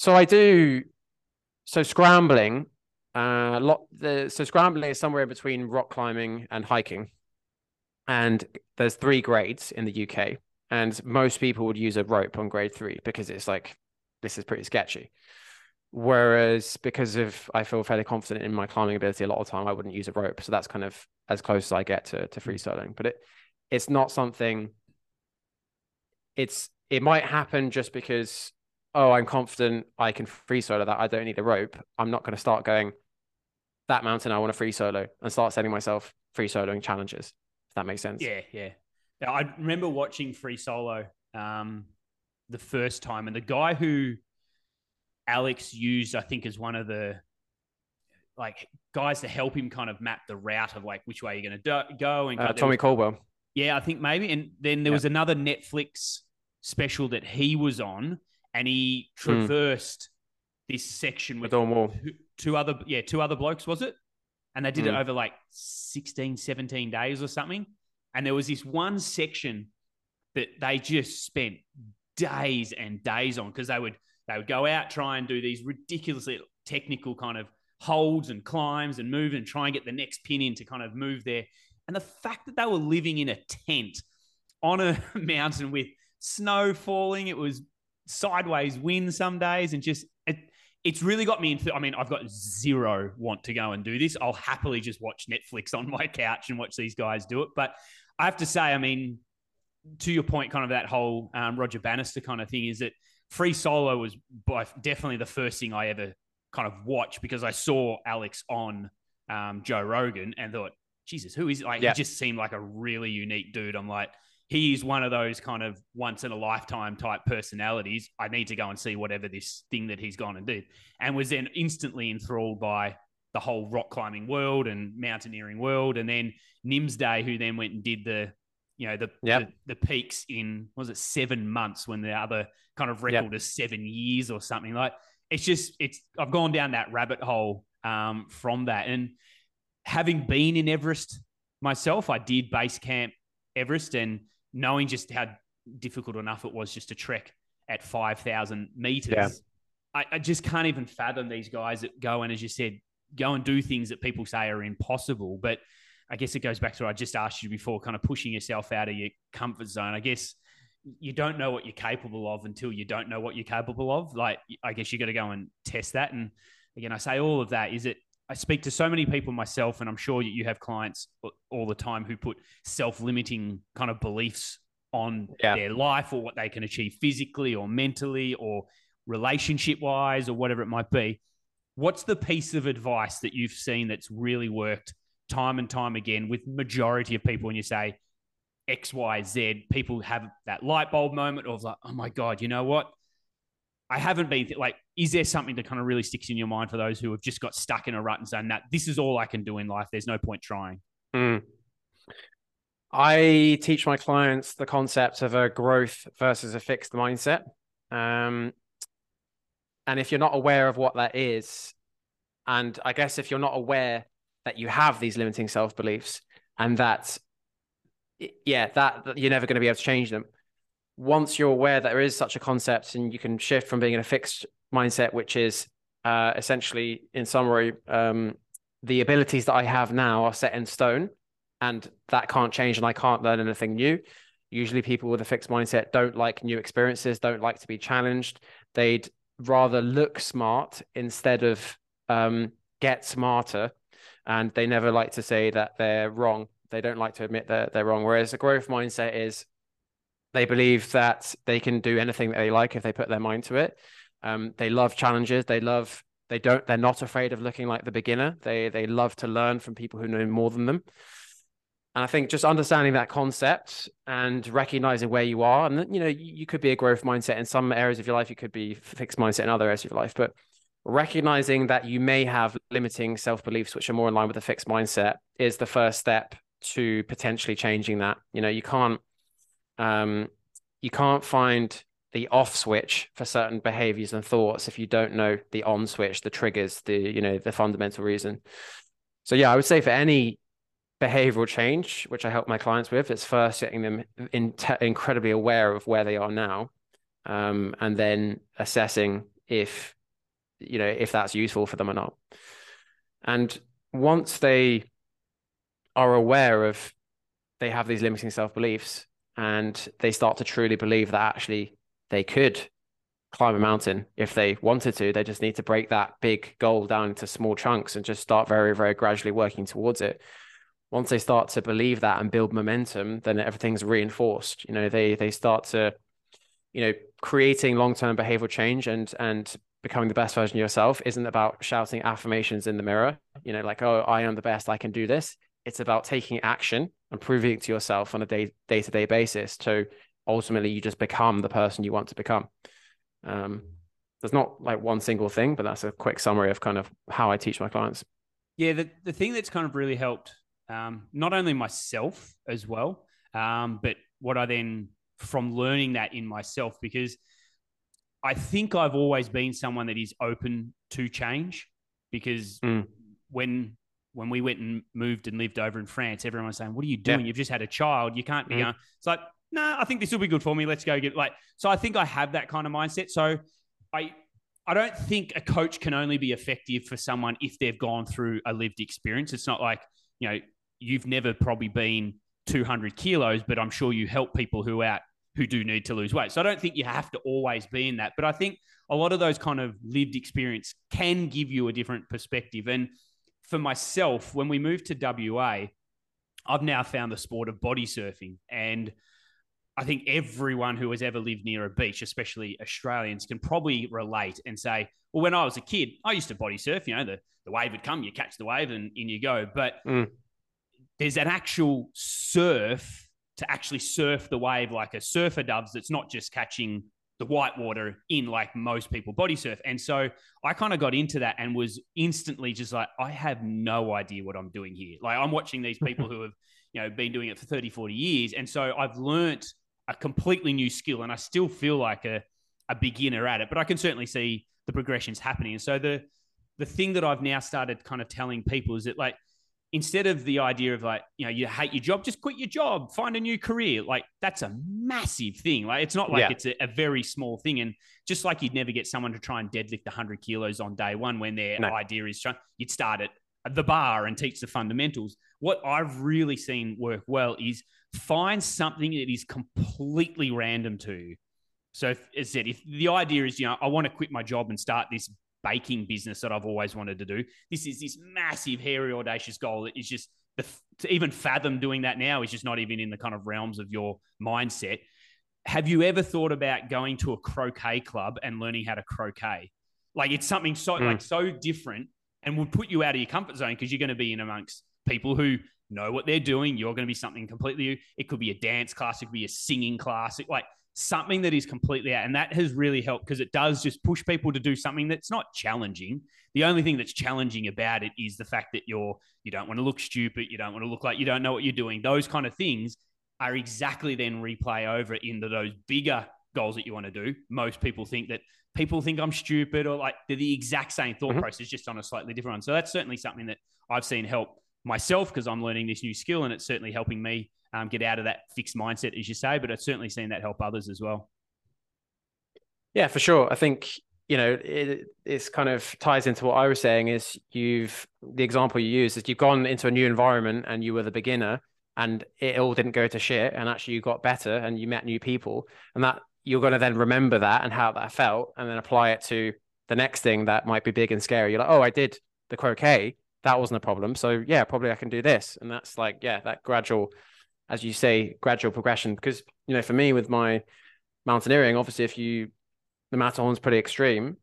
so I do. So scrambling, uh, lot. The, so scrambling is somewhere between rock climbing and hiking, and there's three grades in the UK, and most people would use a rope on grade three because it's like this is pretty sketchy. Whereas because of I feel fairly confident in my climbing ability, a lot of time I wouldn't use a rope. So that's kind of as close as I get to to free soloing. But it it's not something. It's it might happen just because oh i'm confident i can free solo that i don't need a rope i'm not going to start going that mountain i want to free solo and start setting myself free soloing challenges if that makes sense Yeah, yeah. I remember watching Free Solo um, the first time, and the guy who Alex used, I think, as one of the like guys to help him kind of map the route of like which way you're going to do- go. And uh, tommy caldwell yeah, I think maybe. And then there Yeah. was another Netflix special that he was on, and he Hmm. traversed this section with two- two other yeah two other blokes was it and they did it Mm. over like 16 17 days or something and there was this one section that they just spent days and days on because they would they would go out try and do these ridiculously technical kind of holds and climbs and move and try and get the next pin in to kind of move there and the fact that they were living in a tent on a mountain with snow falling it was sideways win some days and just it, it's really got me into. I mean, I've got zero want to go and do this. I'll happily just watch Netflix on my couch and watch these guys do it. But I have to say, I mean, to your point, kind of that whole um, Roger Bannister kind of thing is that Free Solo was by definitely the first thing I ever kind of watched because I saw Alex on um, Joe Rogan and thought, Jesus, who is like? Yeah. He just seemed like a really unique dude. I'm like, he is one of those kind of once in a lifetime type personalities. I need to go and see whatever this thing that he's gone and did, and was then instantly enthralled by the whole rock climbing world and mountaineering world. And then Nimsdai, who then went and did the, you know, the Yep. the, the peaks in was it seven months when the other kind of record is seven years or something like. It's just it's I've gone down that rabbit hole um, from that, and having been in Everest myself, I did base camp Everest, and knowing just how difficult enough it was just to trek at five thousand meters. Yeah. I, I just can't even fathom these guys that go and, as you said, go and do things that people say are impossible. But I guess it goes back to what I just asked you before, kind of pushing yourself out of your comfort zone. I guess you don't know what you're capable of until you don't know what you're capable of. Like, I guess you got to go and test that. And again, I say all of that is it. I speak to so many people myself, and I'm sure you have clients all the time who put self-limiting kind of beliefs on Yeah. their life or what they can achieve physically or mentally or relationship wise or whatever it might be. What's the piece of advice that you've seen that's really worked time and time again with majority of people when you say X, Y, Z, people have that light bulb moment of like, oh my God, you know what? I haven't been th- like, is there something that kind of really sticks in your mind for those who have just got stuck in a rut and saying that this is all I can do in life? There's no point trying. Mm. I teach my clients the concept of a growth versus a fixed mindset. Um, and if you're not aware of what that is, and I guess if you're not aware that you have these limiting self beliefs and that, yeah, that, that you're never going to be able to change them. Once you're aware that there is such a concept and you can shift from being in a fixed mindset, which is uh, essentially, in summary, um, the abilities that I have now are set in stone and that can't change and I can't learn anything new. Usually, people with a fixed mindset don't like new experiences, don't like to be challenged. They'd rather look smart instead of um, get smarter. And they never like to say that they're wrong. They don't like to admit that they're wrong. Whereas a growth mindset is they believe that they can do anything that they like if they put their mind to it. Um, they love challenges. They love. They don't. They're not afraid of looking like the beginner. They they love to learn from people who know more than them. And I think just understanding that concept and recognizing where you are, and you know, you, could be a growth mindset in some areas of your life. You could be fixed mindset in other areas of your life, but recognizing that you may have limiting self beliefs which are more in line with a fixed mindset is the first step to potentially changing that. You know, you can't um, you can't find the off switch for certain behaviors and thoughts if you don't know the on switch, the triggers, the you know the fundamental reason. So yeah, I would say for any behavioral change, which I help my clients with, it's first getting them in incredibly aware of where they are now, um, and then assessing if you know if that's useful for them or not. And once they are aware of they have these limiting self beliefs and they start to truly believe that actually they could climb a mountain if they wanted to. They just need to break that big goal down into small chunks and just start very, very gradually working towards it. Once they start to believe that and build momentum, then everything's reinforced. You know, they they start to you know, creating long-term behavioral change and and becoming the best version of yourself isn't about shouting affirmations in the mirror, you know, like, oh, I am the best, I can do this. It's about taking action and proving it to yourself on a day day to day basis. So ultimately, you just become the person you want to become. Um, there's not like one single thing, but that's a quick summary of kind of how I teach my clients. Yeah, the, the thing that's kind of really helped um, not only myself as well, um, but what I then from learning that in myself because I think I've always been someone that is open to change because mm. when when we went and moved and lived over in France, everyone was saying, "What are you doing? Yeah. You've just had a child. You can't be." Mm. It's like, no, nah, I think this will be good for me. Let's go get like. So I think I have that kind of mindset. So I I don't think a coach can only be effective for someone if they've gone through a lived experience. It's not like you know you've never probably been 200 kilos, but I'm sure you help people who out who do need to lose weight. So I don't think you have to always be in that, but I think a lot of those kind of lived experience can give you a different perspective. And for myself, when we moved to WA, I've now found the sport of body surfing. And I think everyone who has ever lived near a beach, especially Australians, can probably relate and say, well, when I was a kid, I used to body surf. You know, the, the wave would come, you catch the wave and in you go. But mm. there's an actual surf to actually surf the wave like a surfer does that's not just catching the white water in like most people body surf. And so I kind of got into that and was instantly just like, I have no idea what I'm doing here. Like I'm watching these people who have, you know, been doing it for 30, 40 years. And so I've learnt a completely new skill and I still feel like a, a beginner at it, but I can certainly see the progressions happening. And so the, the thing that I've now started kind of telling people is that like, instead of the idea of like you know you hate your job just quit your job find a new career like that's a massive thing like it's not like yeah. it's a, a, very small thing and just like you'd never get someone to try and deadlift 100 kilos on day one when their no. idea is trying you'd start at the bar and teach the fundamentals what i've really seen work well is find something that is completely random to you so if, as I said, if the idea is, you know, I want to quit my job and start this baking business that I've always wanted to do. This is this massive, hairy, audacious goal that is just the, to even fathom doing that now is just not even in the kind of realms of your mindset. Have you ever thought about going to a croquet club and learning how to croquet? Like it's something so mm. like so different and would put you out of your comfort zone because you're going to be in amongst people who know what they're doing. You're going to be something completely. It could be a dance class. It could be a singing class. It, like something that is completely out. And that has really helped because it does just push people to do something that's not challenging. The only thing that's challenging about it is the fact that you're you don't want to look stupid, you don't want to look like you don't know what you're doing. Those kind of things are exactly then replay over into those bigger goals that you want to do. Most people think that people think I'm stupid or like they're the exact same thought mm-hmm. process, just on a slightly different one. So that's certainly something that I've seen help myself because I'm learning this new skill and it's certainly helping me um, get out of that fixed mindset, as you say. But I've certainly seen that help others as well. Yeah, for sure. I think you know it it's kind of ties into what I was saying. Is you've the example you use is you've gone into a new environment and you were the beginner and it all didn't go to shit and actually you got better and you met new people and that you're going to then remember that and how that felt and then apply it to the next thing that might be big and scary. You're like, oh, I did the croquet. That wasn't a problem. So yeah, probably I can do this. And that's like, yeah, that gradual as you say, gradual progression. Because you know, for me with my mountaineering, obviously, if you the Matterhorn's pretty extreme,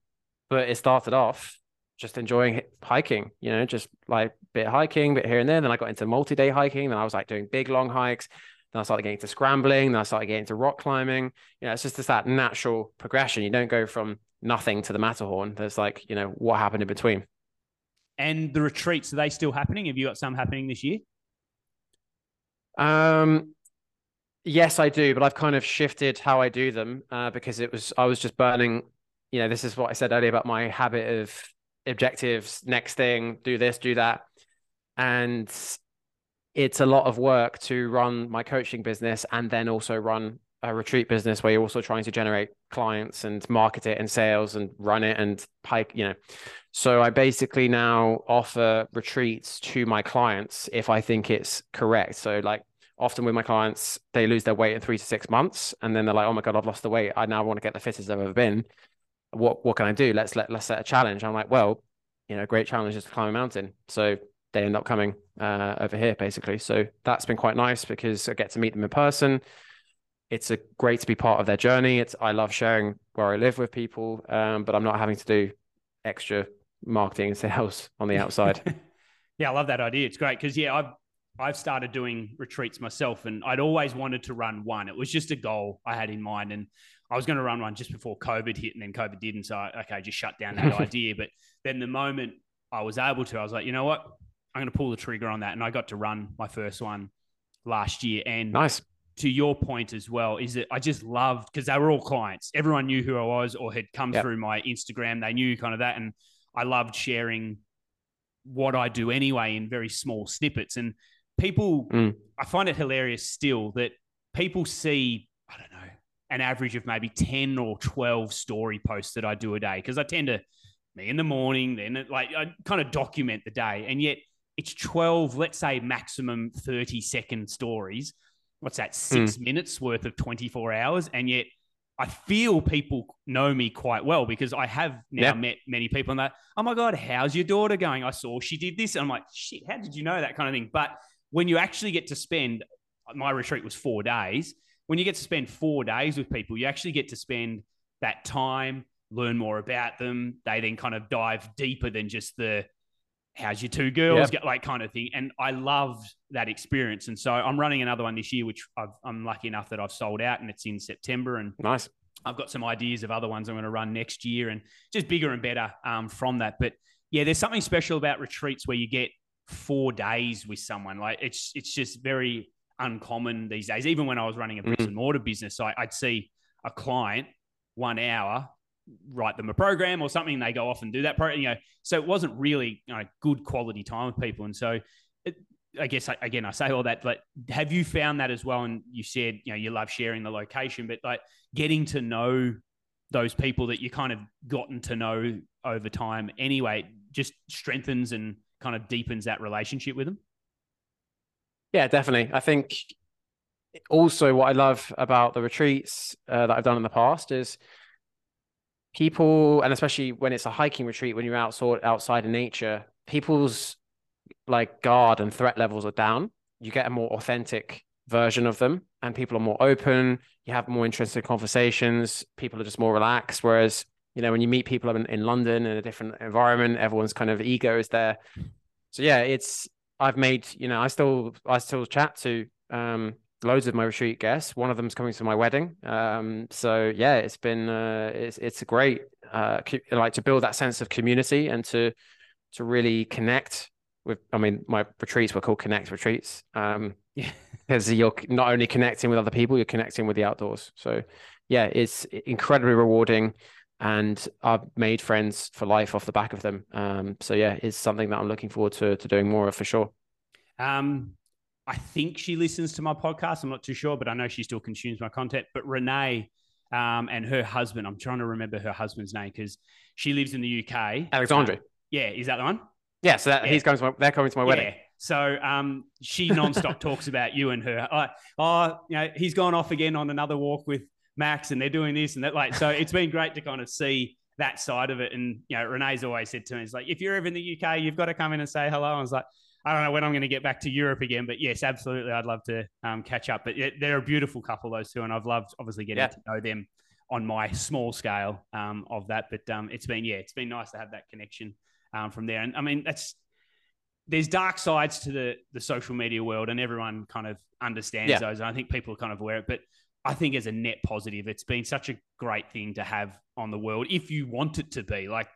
but it started off just enjoying hiking. You know, just like bit hiking, bit here and there. Then I got into multi-day hiking. Then I was like doing big long hikes. Then I started getting into scrambling. Then I started getting into rock climbing. You know, it's just, just that natural progression. You don't go from nothing to the Matterhorn. There's like, you know, what happened in between. And the retreats, are they still happening? Have you got some happening this year? Um, yes, I do, but I've kind of shifted how I do them uh, because it was I was just burning. You know, this is what I said earlier about my habit of objectives. Next thing, do this, do that, and it's a lot of work to run my coaching business and then also run a retreat business where you're also trying to generate clients and market it and sales and run it and pike, you know. So I basically now offer retreats to my clients if I think it's correct. So like often with my clients, they lose their weight in three to six months, and then they're like, "Oh my god, I've lost the weight. I now want to get the fittest I've ever been. What what can I do? Let's let let's set a challenge." I'm like, "Well, you know, great challenge is to climb a mountain." So they end up coming uh, over here basically. So that's been quite nice because I get to meet them in person. It's a great to be part of their journey. It's I love sharing where I live with people, um, but I'm not having to do extra marketing and sales on the outside. yeah, I love that idea. It's great because yeah, I've I've started doing retreats myself, and I'd always wanted to run one. It was just a goal I had in mind, and I was going to run one just before COVID hit, and then COVID didn't. So I, okay, just shut down that idea. But then the moment I was able to, I was like, you know what, I'm going to pull the trigger on that, and I got to run my first one last year. And nice. To your point as well, is that I just loved because they were all clients. Everyone knew who I was or had come yep. through my Instagram. They knew kind of that, and I loved sharing what I do anyway in very small snippets. And people, mm. I find it hilarious still that people see, I don't know, an average of maybe 10 or 12 story posts that I do a day because I tend to me in the morning, then like I kind of document the day. And yet it's 12, let's say maximum 30 second stories. What's that? Six mm. minutes worth of 24 hours. And yet I feel people know me quite well because I have now met many people and that, oh my God, how's your daughter going? I saw she did this. And I'm like, shit, how did you know that kind of thing? But when you actually get to spend, my retreat was four days. When you get to spend four days with people, you actually get to spend that time, learn more about them. They then kind of dive deeper than just the how's your two girls yep. get like kind of thing. And I loved that experience. And so I'm running another one this year, which i am lucky enough that I've sold out and it's in September. And nice. I've got some ideas of other ones I'm going to run next year and just bigger and better um, from that. But yeah, there's something special about retreats where you get four days with someone. Like it's it's just very uncommon these days. Even when I was running a bricks mm-hmm. and mortar business, I, I'd see a client one hour write them a program or something. They go off and do that program. You know, so it wasn't really you know, good quality time with people. And so, it, I guess again, I say all that. But have you found that as well? And you said you know you love sharing the location, but like getting to know those people that you kind of gotten to know over time anyway just strengthens and kind of deepens that relationship with them? Yeah, definitely. I think also what I love about the retreats uh, that I've done in the past is people, and especially when it's a hiking retreat, when you're outside outside in nature, people's like guard and threat levels are down. You get a more authentic version of them, and people are more open. You have more interesting conversations. People are just more relaxed. Whereas you know when you meet people in, in london in a different environment everyone's kind of ego is there so yeah it's i've made you know i still i still chat to um loads of my retreat guests one of them's coming to my wedding um so yeah it's been uh it's it's a great uh like to build that sense of community and to to really connect with i mean my retreats were called connect retreats um because you're not only connecting with other people you're connecting with the outdoors so yeah it's incredibly rewarding and I've made friends for life off the back of them. Um, so yeah, it's something that I'm looking forward to to doing more of for sure. Um, I think she listens to my podcast. I'm not too sure, but I know she still consumes my content. But Renee um, and her husband, I'm trying to remember her husband's name because she lives in the UK. Alexandre. Uh, yeah, is that the one? Yeah, so that, yeah. he's going to my, they're coming to my wedding. Yeah. So um, she nonstop talks about you and her. Uh, oh, you know, he's gone off again on another walk with Max and they're doing this and that. Like, so it's been great to kind of see that side of it. And, you know, Renee's always said to me, it's like, if you're ever in the UK, you've got to come in and say hello. I was like, I don't know when I'm going to get back to Europe again, but yes, absolutely. I'd love to um, catch up. But they're a beautiful couple, those two. And I've loved obviously getting yeah. to know them on my small scale um, of that. But um, it's been, yeah, it's been nice to have that connection um, from there. And I mean, that's, there's dark sides to the the social media world, and everyone kind of understands yeah. those. And I think people are kind of aware. Of it. But I think as a net positive, it's been such a great thing to have on the world if you want it to be. Like,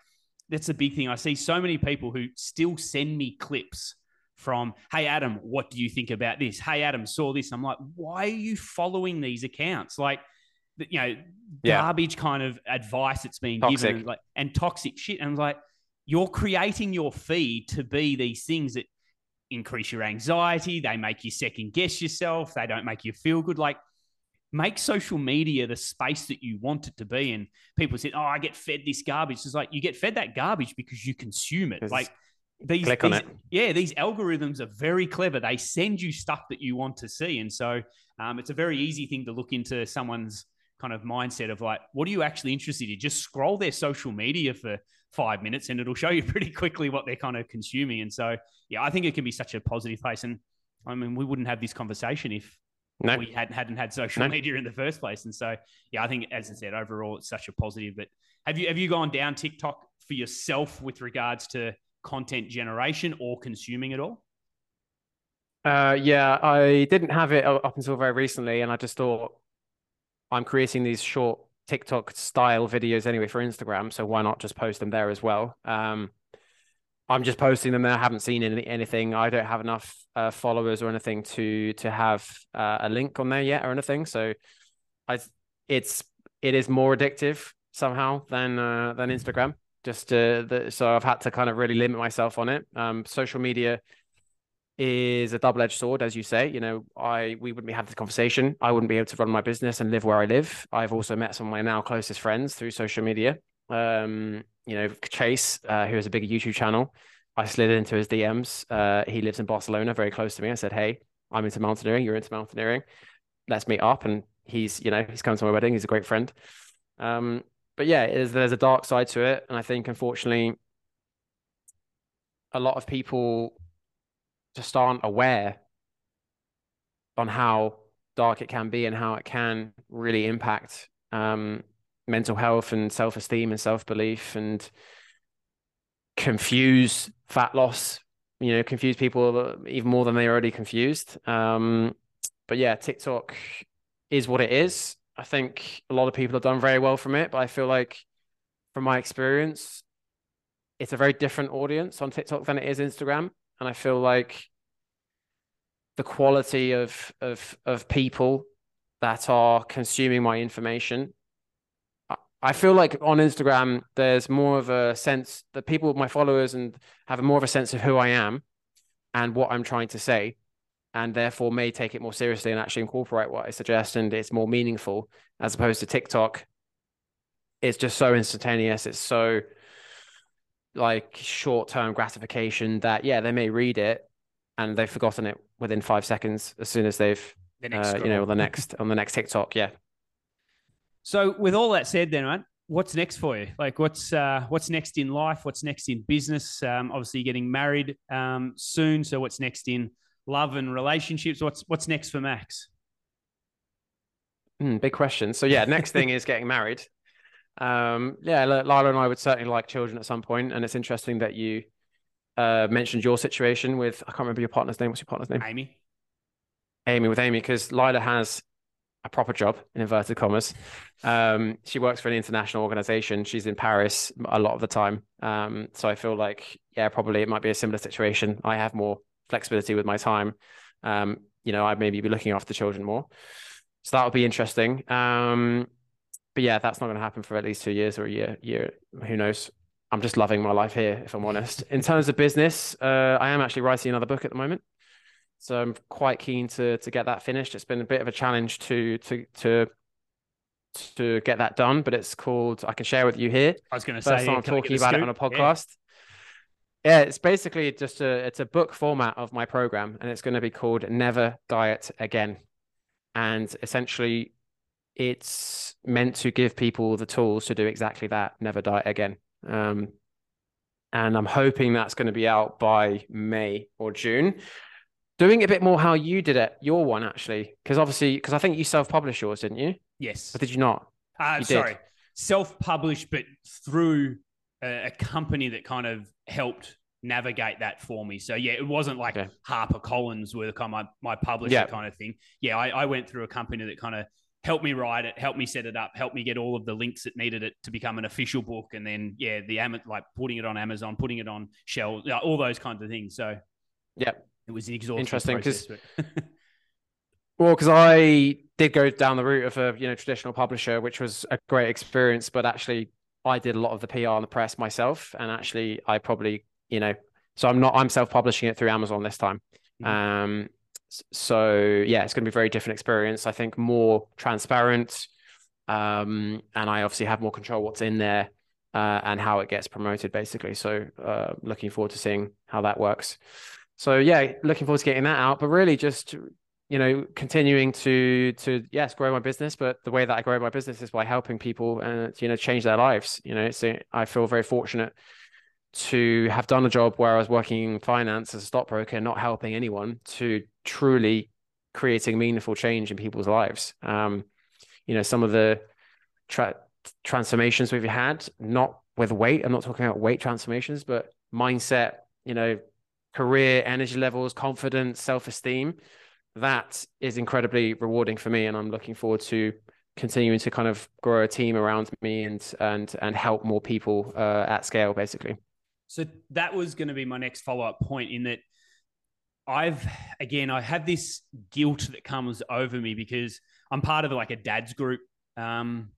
that's a big thing. I see so many people who still send me clips from, hey, Adam, what do you think about this? Hey, Adam, saw this. I'm like, why are you following these accounts? Like, you know, yeah. garbage kind of advice that's being toxic. given like, and toxic shit. And I'm like, you're creating your feed to be these things that increase your anxiety. They make you second guess yourself. They don't make you feel good. Like, make social media the space that you want it to be. And people said, "Oh, I get fed this garbage." It's like you get fed that garbage because you consume it. Like these, these yeah, these algorithms are very clever. They send you stuff that you want to see, and so um, it's a very easy thing to look into someone's kind of mindset of like, what are you actually interested in? Just scroll their social media for five minutes, and it'll show you pretty quickly what they're kind of consuming. And so, yeah, I think it can be such a positive place. And I mean, we wouldn't have this conversation if no. we hadn't hadn't had social No. media in the first place. And so, yeah, I think as I said, overall, it's such a positive. But have you have you gone down TikTok for yourself with regards to content generation or consuming at all? Uh, yeah, I didn't have it up until very recently, and I just thought I'm creating these short TikTok style videos anyway for Instagram, so why not just post them there as well? Um, I'm just posting them there. I haven't seen any, anything. I don't have enough uh, followers or anything to to have uh, a link on there yet or anything. So, I it's it is more addictive somehow than uh, than Instagram. Just uh, the, so I've had to kind of really limit myself on it. Um, social media is a double-edged sword, as you say. You know, I we wouldn't be having this conversation. I wouldn't be able to run my business and live where I live. I've also met some of my now closest friends through social media. Um, you know, Chase, uh, who has a big YouTube channel. I slid into his DMs. Uh, he lives in Barcelona, very close to me. I said, "Hey, I'm into mountaineering. You're into mountaineering. Let's meet up." And he's, you know, he's come to my wedding. He's a great friend. Um, but yeah, is, there's a dark side to it, and I think unfortunately, a lot of people just aren't aware on how dark it can be and how it can really impact um, mental health and self-esteem and self-belief and confuse fat loss you know confuse people even more than they already confused. Um, but yeah tiktok is what it is i think a lot of people have done very well from it but i feel like from my experience it's a very different audience on tiktok than it is instagram and i feel like the quality of of of people that are consuming my information. I- I feel like on Instagram there's more of a sense that people, my followers, and have more of a sense of who I am and what I'm trying to say, and therefore may take it more seriously and actually incorporate what I suggest, and it's more meaningful as opposed to TikTok. It's just so instantaneous. It's so like short-term gratification that yeah, they may read it and they've forgotten it within five seconds as soon as they've The uh, you know on the next on the next TikTok. Yeah. So, with all that said, then, right, what's next for you? Like, what's uh, what's next in life? What's next in business? Um, obviously, you're getting married um, soon. So, what's next in love and relationships? What's what's next for Max? Hmm, big question. So yeah, next thing is getting married. Um, yeah, Lila and I would certainly like children at some point, and it's interesting that you uh, mentioned your situation with I can't remember your partner's name. What's your partner's name? Amy. Amy with Amy because Lila has a proper job in inverted commas. Um, she works for an international organization. She's in Paris a lot of the time. Um, so I feel like yeah, probably it might be a similar situation. I have more flexibility with my time. Um, you know, I'd maybe be looking after children more. So that would be interesting. Um, but yeah, that's not going to happen for at least two years or a year. Year, who knows? I'm just loving my life here, if I'm honest. In terms of business, uh, I am actually writing another book at the moment. So I'm quite keen to to get that finished. It's been a bit of a challenge to to to to get that done, but it's called. I can share with you here. I was going to say, I'm can I get talking about it on a podcast. Yeah. it's basically just a it's a book format of my program, and it's going to be called Never Diet Again, and essentially, it's meant to give people the tools to do exactly that: never diet again. Um, and I'm hoping that's going to be out by May or June. Doing a bit more how you did it, your one actually, because obviously, because I think you self-published yours, didn't you? Yes. Or did you not? Uh, You did. sorry, self-published, but through a, a company that kind of helped navigate that for me. So yeah, it wasn't like Okay. Harper Collins were kind of my, my publisher Yeah. kind of thing. Yeah, I, I went through a company that kind of helped me write it, helped me set it up, helped me get all of the links that needed it to become an official book, and then yeah, the like putting it on Amazon, putting it on yeah, all those kinds of things. So Yeah. it was an exhausting Interesting, 'cause- process, but- Well, because I did go down the route of a you know traditional publisher, which was a great experience, but actually I did a lot of the PR and the press myself, and actually I probably you know so I'm not I'm self-publishing it through Amazon this time. Mhm. Um, so yeah, it's going to be a very different experience. I think more transparent, um, and I obviously have more control what's in there uh, and how it gets promoted, basically. So uh, looking forward to seeing how that works. So yeah, looking forward to getting that out, but really just you know continuing to to yes grow my business but the way that i grow my business is by helping people and you know change their lives you know so i feel very fortunate to have done a job where i was working in finance as a stockbroker not helping anyone to truly creating meaningful change in people's lives. Um, you know, some of the tra- transformations we've had, not with weight. I'm not talking about weight transformations, but mindset. You know, career, energy levels, confidence, self esteem. That is incredibly rewarding for me, and I'm looking forward to continuing to kind of grow a team around me and and and help more people uh, at scale, basically. So that was going to be my next follow up point in that I've again I have this guilt that comes over me because I'm part of like a dad's group um,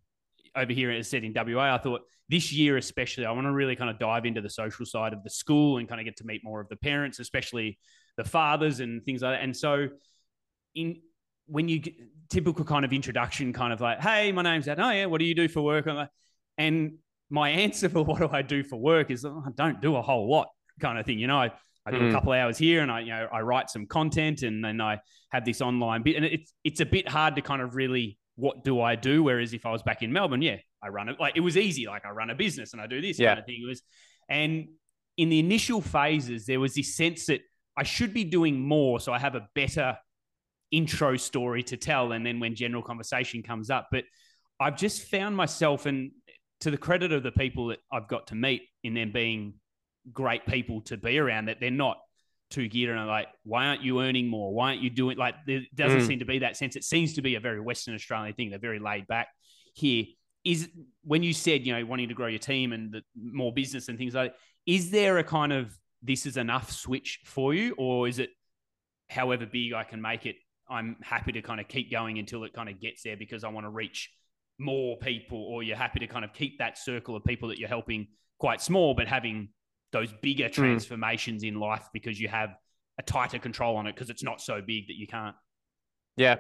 over here as said in WA. I thought this year especially I want to really kind of dive into the social side of the school and kind of get to meet more of the parents, especially the fathers and things like that. And so in when you get typical kind of introduction, kind of like, hey, my name's Dad. Oh yeah, what do you do for work? And my answer for what do I do for work is oh, I don't do a whole lot, kind of thing. You know, I, I do mm. a couple hours here, and I you know I write some content, and then I have this online bit, and it's it's a bit hard to kind of really what do I do? Whereas if I was back in Melbourne, yeah, I run it like it was easy, like I run a business and I do this yeah. kind of thing. It was, and in the initial phases, there was this sense that I should be doing more, so I have a better intro story to tell. And then when general conversation comes up, but I've just found myself, and to the credit of the people that I've got to meet, in them being great people to be around, that they're not too geared and like, why aren't you earning more? Why aren't you doing like? There doesn't mm. seem to be that sense. It seems to be a very Western Australian thing. They're very laid back here. Is when you said you know wanting to grow your team and the more business and things like, is there a kind of this is enough switch for you, or is it however big I can make it I'm happy to kind of keep going until it kind of gets there because I want to reach more people, or you're happy to kind of keep that circle of people that you're helping quite small, but having those bigger hmm. transformations mm. in life because you have a tighter control on it because it's not so big that you can't. Yeah.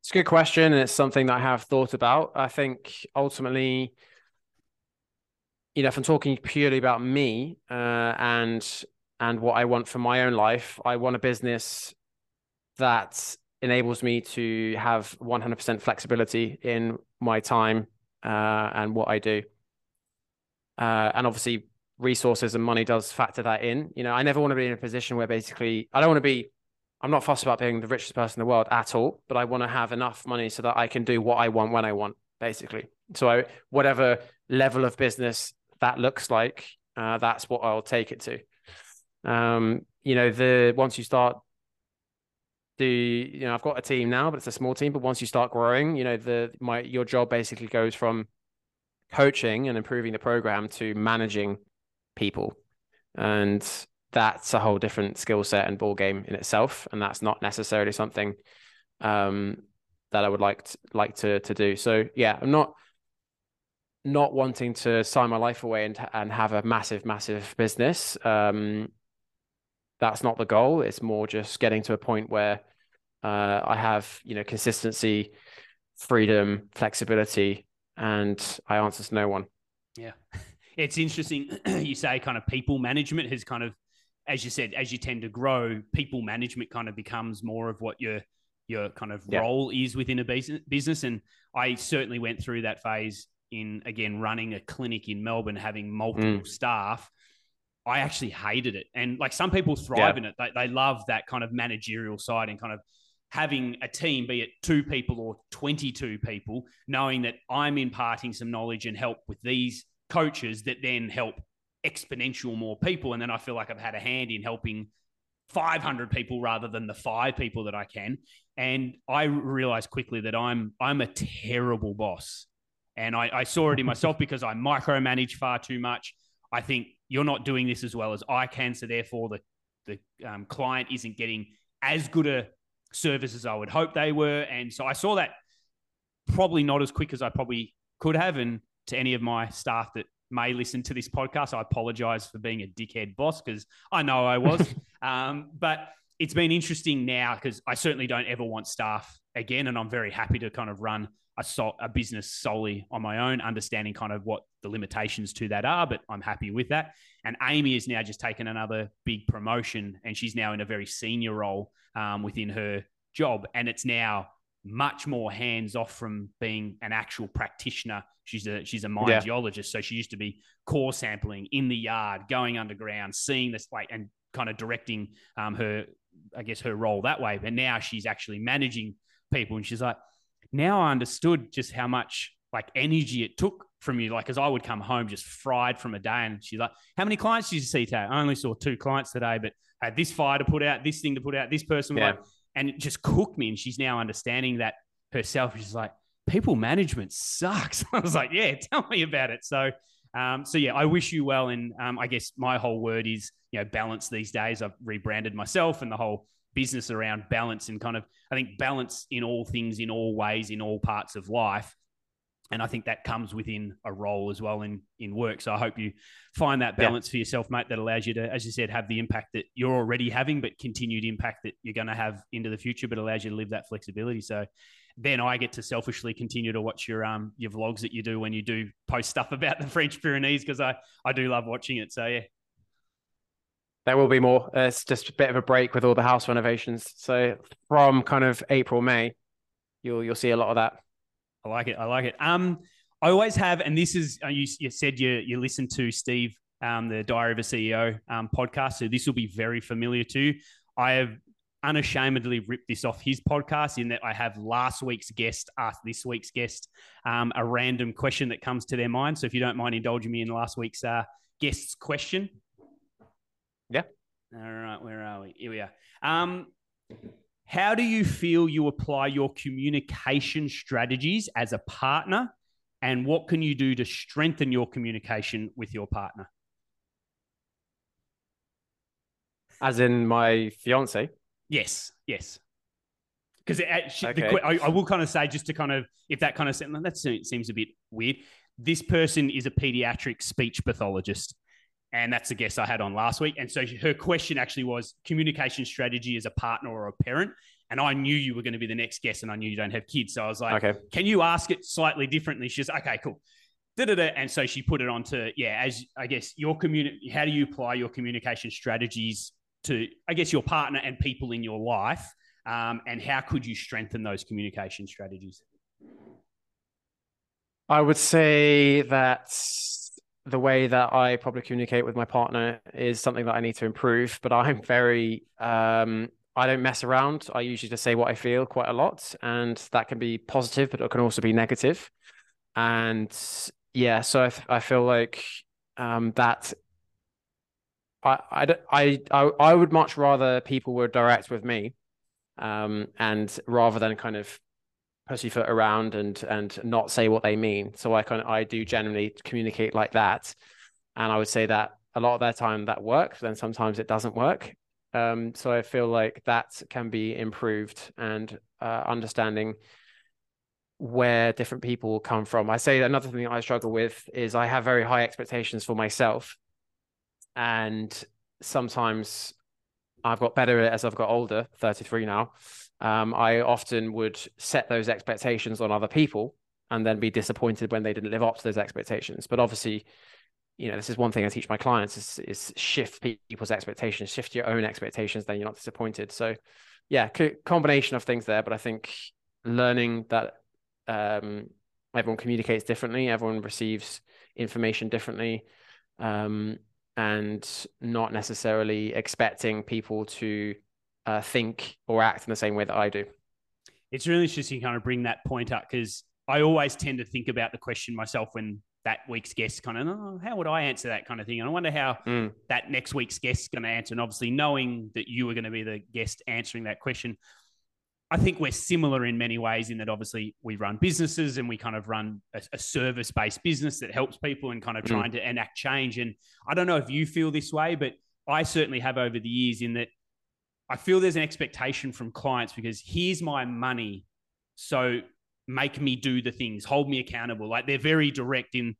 It's a good question. And it's something that I have thought about. I think ultimately, you know, if I'm talking purely about me uh, and and what I want for my own life, I want a business that enables me to have 100% flexibility in my time uh, and what I do. Uh, and obviously, resources and money does factor that in. You know, I never want to be in a position where basically I don't want to be. I'm not fussed about being the richest person in the world at all, but I want to have enough money so that I can do what I want when I want, basically. So, I, whatever level of business that looks like, uh, that's what I'll take it to. Um, you know, the once you start you know I've got a team now, but it's a small team. But once you start growing, you know the my your job basically goes from coaching and improving the program to managing people, and that's a whole different skill set and ball game in itself. And that's not necessarily something um, that I would like to, like to to do. So yeah, I'm not not wanting to sign my life away and and have a massive massive business. Um, that's not the goal. It's more just getting to a point where uh, I have, you know, consistency, freedom, flexibility, and I answer to no one. Yeah. It's interesting. you say kind of people management has kind of, as you said, as you tend to grow, people management kind of becomes more of what your your kind of yeah. role is within a business. And I certainly went through that phase in again running a clinic in Melbourne, having multiple mm. staff. I actually hated it. And like some people thrive yeah. in it. They, they love that kind of managerial side and kind of having a team, be it two people or 22 people, knowing that I'm imparting some knowledge and help with these coaches that then help exponential more people. And then I feel like I've had a hand in helping 500 people rather than the five people that I can. And I realized quickly that I'm I'm a terrible boss. And I, I saw it in myself because I micromanage far too much. I think you're not doing this as well as I can. So therefore the the um, client isn't getting as good a service as I would hope they were. And so I saw that probably not as quick as I probably could have. And to any of my staff that may listen to this podcast, I apologize for being a dickhead boss because I know I was. um, but it's been interesting now because I certainly don't ever want staff again. And I'm very happy to kind of run a, so, a business solely on my own, understanding kind of what the limitations to that are, but I'm happy with that. And Amy has now just taken another big promotion and she's now in a very senior role um, within her job. And it's now much more hands off from being an actual practitioner. She's a she's a mine yeah. geologist, so she used to be core sampling in the yard, going underground, seeing this like and kind of directing um, her I guess her role that way. But now she's actually managing people, and she's like, now I understood just how much like energy it took from you. Like, as I would come home just fried from a day, and she's like, "How many clients did you see today?" I only saw two clients today, but I had this fire to put out, this thing to put out, this person, yeah. like, and it just cooked me. And she's now understanding that herself. She's like, people management sucks. I was like, yeah, tell me about it. So, um, so yeah, I wish you well. And um, I guess my whole word is, you know, balance these days. I've rebranded myself and the whole business around balance and kind of, I think balance in all things, in all ways, in all parts of life and I think that comes within a role as well in in work. So I hope you find that balance yeah. for yourself, mate, that allows you to, as you said, have the impact that you're already having, but continued impact that you're going to have into the future, but allows you to live that flexibility. So then I get to selfishly continue to watch your um your vlogs that you do when you do post stuff about the French Pyrenees because I I do love watching it. So yeah. There will be more. Uh, it's just a bit of a break with all the house renovations. So from kind of April May, you'll you'll see a lot of that. I like it. I like it. Um, I always have, and this is uh, you, you said you you listen to Steve, um, the Diary of a CEO um, podcast, so this will be very familiar to. I have unashamedly ripped this off his podcast in that I have last week's guest ask this week's guest um, a random question that comes to their mind. So if you don't mind indulging me in last week's uh, guest's question. Yeah. All right, where are we? Here we are. Um, how do you feel you apply your communication strategies as a partner? And what can you do to strengthen your communication with your partner? As in my fiance? Yes, yes. Because okay. I, I, will kind of say, just to kind of, if that kind of that seems a bit weird. This person is a pediatric speech pathologist. And that's a guest I had on last week. And so her question actually was communication strategy as a partner or a parent. And I knew you were going to be the next guest, and I knew you don't have kids. So I was like, okay. can you ask it slightly differently? She's okay, cool. Da-da-da. And so she put it on to, yeah, as I guess your community, how do you apply your communication strategies to, I guess, your partner and people in your life? Um, and how could you strengthen those communication strategies? I would say that the way that I probably communicate with my partner is something that I need to improve. But I'm very, um, I don't mess around. I usually just say what I feel quite a lot, and that can be positive, but it can also be negative. And yeah, so I, I feel like um, that. I, I, I, I would much rather people were direct with me um, and rather than kind of pussyfoot around and and not say what they mean. So I kind of I do generally communicate like that, and I would say that a lot of their time that works. Then sometimes it doesn't work. Um, so I feel like that can be improved and uh, understanding where different people come from. I say another thing I struggle with is I have very high expectations for myself, and sometimes I've got better as I've got older, 33 now um, I often would set those expectations on other people and then be disappointed when they didn't live up to those expectations. But obviously, you know, this is one thing I teach my clients is, is shift people's expectations, shift your own expectations, then you're not disappointed. So yeah, co- combination of things there, but I think learning that um, everyone communicates differently, everyone receives information differently, um, and not necessarily expecting people to uh, think or act in the same way that I do. It's really interesting kind of bring that point up because I always tend to think about the question myself when that week's guest kind of, oh, how would I answer that kind of thing? And I wonder how mm. that next week's guest is going to answer. And obviously, knowing that you were going to be the guest answering that question, I think we're similar in many ways in that obviously we run businesses and we kind of run a, a service based business that helps people and kind of mm. trying to enact change. And I don't know if you feel this way, but I certainly have over the years in that I feel there's an expectation from clients because here's my money. So make me do the things, hold me accountable. Like they're very direct in,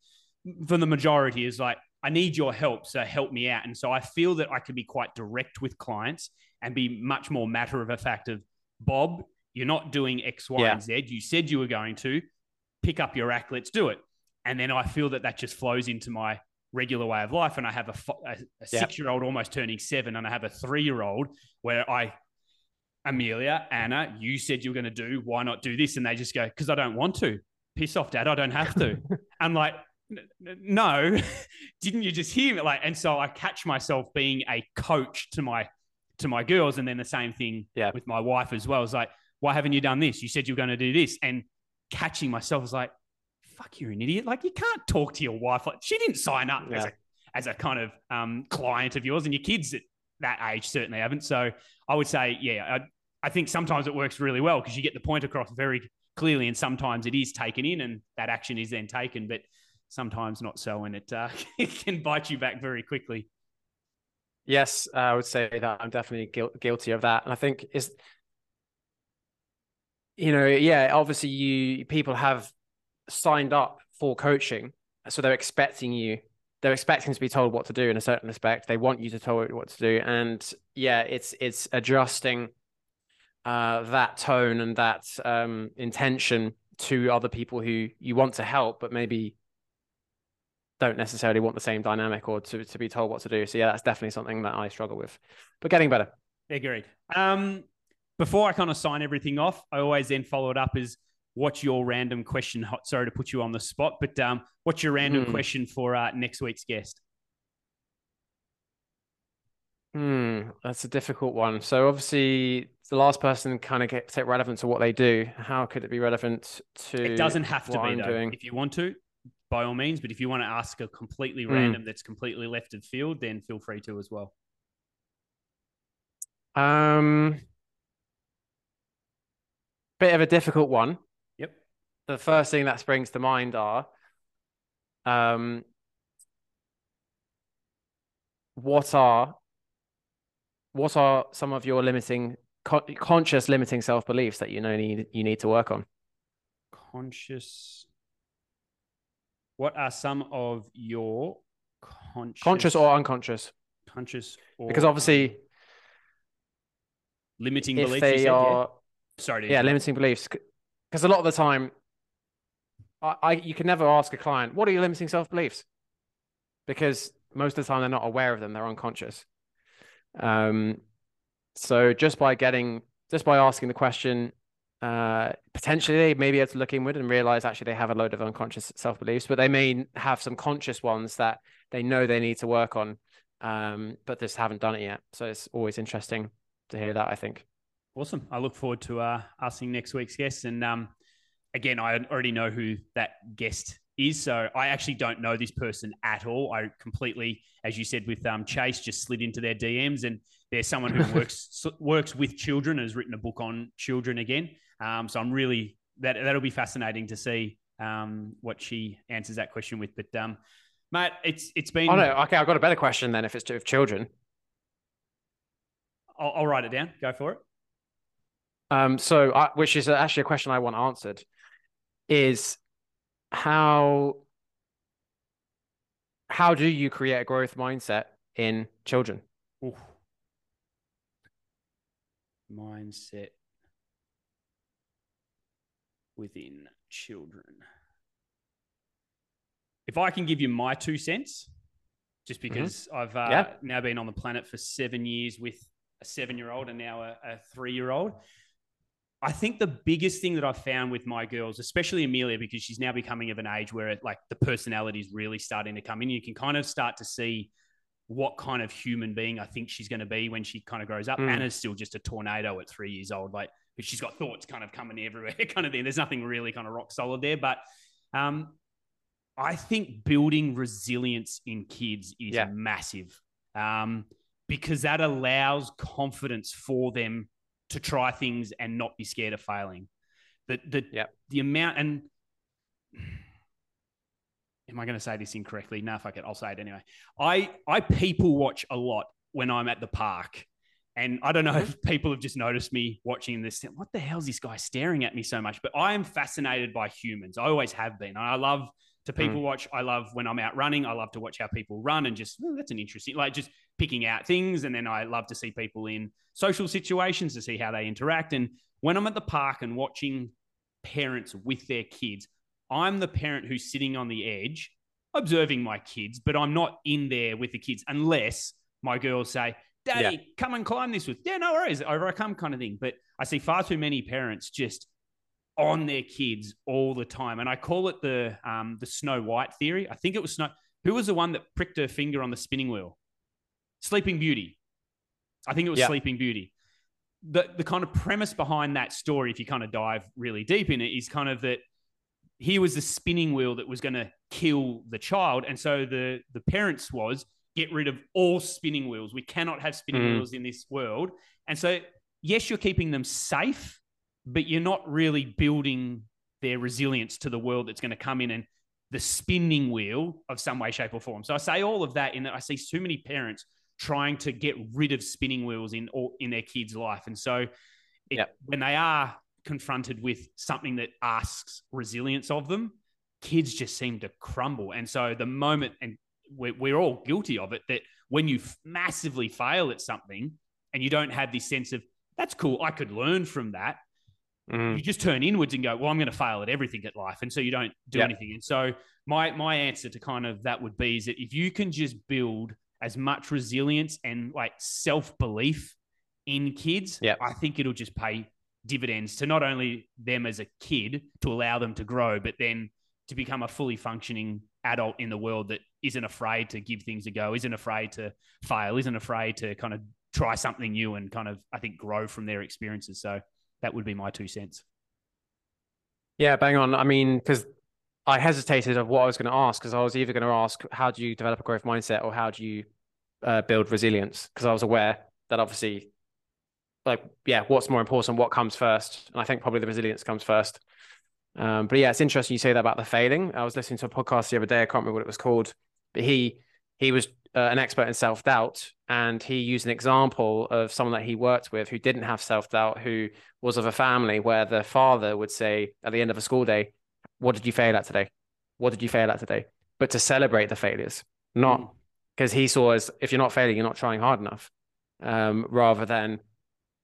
for the majority, is like, I need your help. So help me out. And so I feel that I can be quite direct with clients and be much more matter of a fact of, Bob, you're not doing X, Y, yeah. and Z. You said you were going to pick up your act. Let's do it. And then I feel that that just flows into my regular way of life and I have a, a, a six year old almost turning seven and I have a three year old where I, Amelia, Anna, you said you were going to do, why not do this? And they just go, because I don't want to. Piss off, dad. I don't have to. I'm like, no, didn't you just hear me? Like, and so I catch myself being a coach to my to my girls, and then the same thing Yeah. with my wife as well. It's like, why haven't you done this? You said you were going to do this, and catching myself is like, fuck, you're an idiot. Like you can't talk to your wife like she didn't sign up as a as a kind of um, client of yours, and your kids at that age certainly haven't. So I would say, yeah, I, I think sometimes it works really well because you get the point across very clearly, and sometimes it is taken in, and that action is then taken, but sometimes not so, and it, uh, it can bite you back very quickly. Yes, I would say that I'm definitely guil- guilty of that, and I think is, you know, yeah, obviously you people have signed up for coaching, so they're expecting you, they're expecting to be told what to do in a certain respect. They want you to tell what to do, and yeah, it's it's adjusting uh, that tone and that um, intention to other people who you want to help, but maybe don't necessarily want the same dynamic or to, to be told what to do. So yeah, that's definitely something that I struggle with, but getting better. Agreed. Um, before I kind of sign everything off, I always then follow it up as what's your random question? Hot- Sorry to put you on the spot, but um, what's your random Hmm. question for uh, next week's guest? Hmm, that's a difficult one. So obviously the last person kind of gets it relevant to what they do. How could it be relevant to It doesn't have to be I'm though. doing? If you want to, by all means. But if you want to ask a completely Hmm. random that's completely left of field, then feel free to as well. Um, bit of a difficult one. The first thing that springs to mind are, um, what are what are some of your limiting con- conscious limiting self beliefs that you know need you need to work on? Conscious. What are some of your conscious, Conscious or unconscious? conscious or Because obviously, limiting beliefs? they said, yeah? are Sorry. yeah limiting beliefs because a lot of the time I, I you can never ask a client what are your limiting self beliefs because most of the time they're not aware of them they're unconscious. Um so just by getting just by asking the question uh potentially they may be able to look inward and realize actually they have a load of unconscious self beliefs but they may have some conscious ones that they know they need to work on um but just haven't done it yet. So it's always interesting to hear that i think. Awesome. I look forward to uh, asking next week's guests And um, again, I already know who that guest is. So I actually don't know this person at all. I completely, as you said with um, Chase, just slid into their DMs, and there's someone who works works with children, has written a book on children again. Um, so I'm really that that'll be fascinating to see um, what she answers that question with. But um, Matt, it's it's been. Oh no, okay, I've got a better question then if it's to of children. I'll, I'll write it down. Go for it. Um, so I, which is actually a question I want answered, is how how do you create a growth mindset in children? Oof. Mindset within children. If I can give you my two cents, just because I've uh, Yeah. now been on the planet for seven years with a seven year old and now a, a three year old. I think the biggest thing that I've found with my girls, especially Amelia, because she's now becoming of an age where it, like the personality is really starting to come in. You can kind of start to see what kind of human being I think she's going to be when she kind of grows up. Mm. Anna's still just a tornado at three years old, like but she's got thoughts kind of coming everywhere, kind of thing. There's nothing really kind of rock solid there, but um, I think building resilience in kids is Yeah. massive um, because that allows confidence for them to try things and not be scared of failing. The the Yep. the amount and am I going to say this incorrectly? No, fuck it, I'll say it anyway. I I people watch a lot when I'm at the park. And I don't know if mm-hmm. people have just noticed me watching this. What the hell's this guy staring at me so much? But I am fascinated by humans. I always have been. I love to hmm. people watch. I love when I'm out running. I love to watch how people run and just "Oh, that's an interesting, like just picking out things. And then I love to see people in social situations to see how they interact. And when I'm at the park and watching parents with their kids, I'm the parent who's sitting on the edge observing my kids, but I'm not in there with the kids unless my girls say, Daddy, come and climb this with. Yeah, no worries. Over I come kind of thing. But I see far too many parents just on their kids all the time. And I call it the um, the Snow White theory. I think it was Snow. Who was the one that pricked her finger on the spinning wheel? Sleeping Beauty. I think it was Yeah. Sleeping Beauty. The the kind of premise behind that story, if you kind of dive really deep in it, is kind of that he was the spinning wheel that was going to kill the child, and so the the parents was get rid of all spinning wheels. We cannot have spinning Mm. wheels in this world, and so yes, you're keeping them safe, but you're not really building their resilience to the world that's going to come in and the spinning wheel of some way, shape, or form. So I say all of that in that I see too many parents trying to get rid of spinning wheels in all in their kids' life. And so it, Yep. when they are confronted with something that asks resilience of them, kids just seem to crumble. And so the moment, and we're, we're all guilty of it, that when you massively fail at something and you don't have this sense of, that's cool, I could learn from that Mm. you just turn inwards and go, well, I'm going to fail at everything at life, and so you don't do Yeah. anything. And so my my answer to kind of that would be is that if you can just build as much resilience and like self belief in kids, Yeah. I think it'll just pay dividends to not only them as a kid to allow them to grow, but then to become a fully functioning adult in the world that isn't afraid to give things a go, isn't afraid to fail, isn't afraid to kind of try something new and kind of I think grow from their experiences. So that would be my two cents. Yeah, bang on. I mean, because I hesitated of what I was going to ask because I was either going to ask how do you develop a growth mindset or how do you uh, build resilience? Because I was aware that obviously, like, yeah, what's more important? What comes first? And I think probably the resilience comes first. Um, but yeah, it's interesting you say that about the failing. I was listening to a podcast the other day. I can't remember what it was called, but he he was uh, an expert in self doubt, and he used an example of someone that he worked with who didn't have self doubt, who was of a family where the father would say at the end of a school day, "What did you fail at today? What did you fail at today?" But to celebrate the failures, not because he saw as if you're not failing, you're not trying hard enough, um, rather than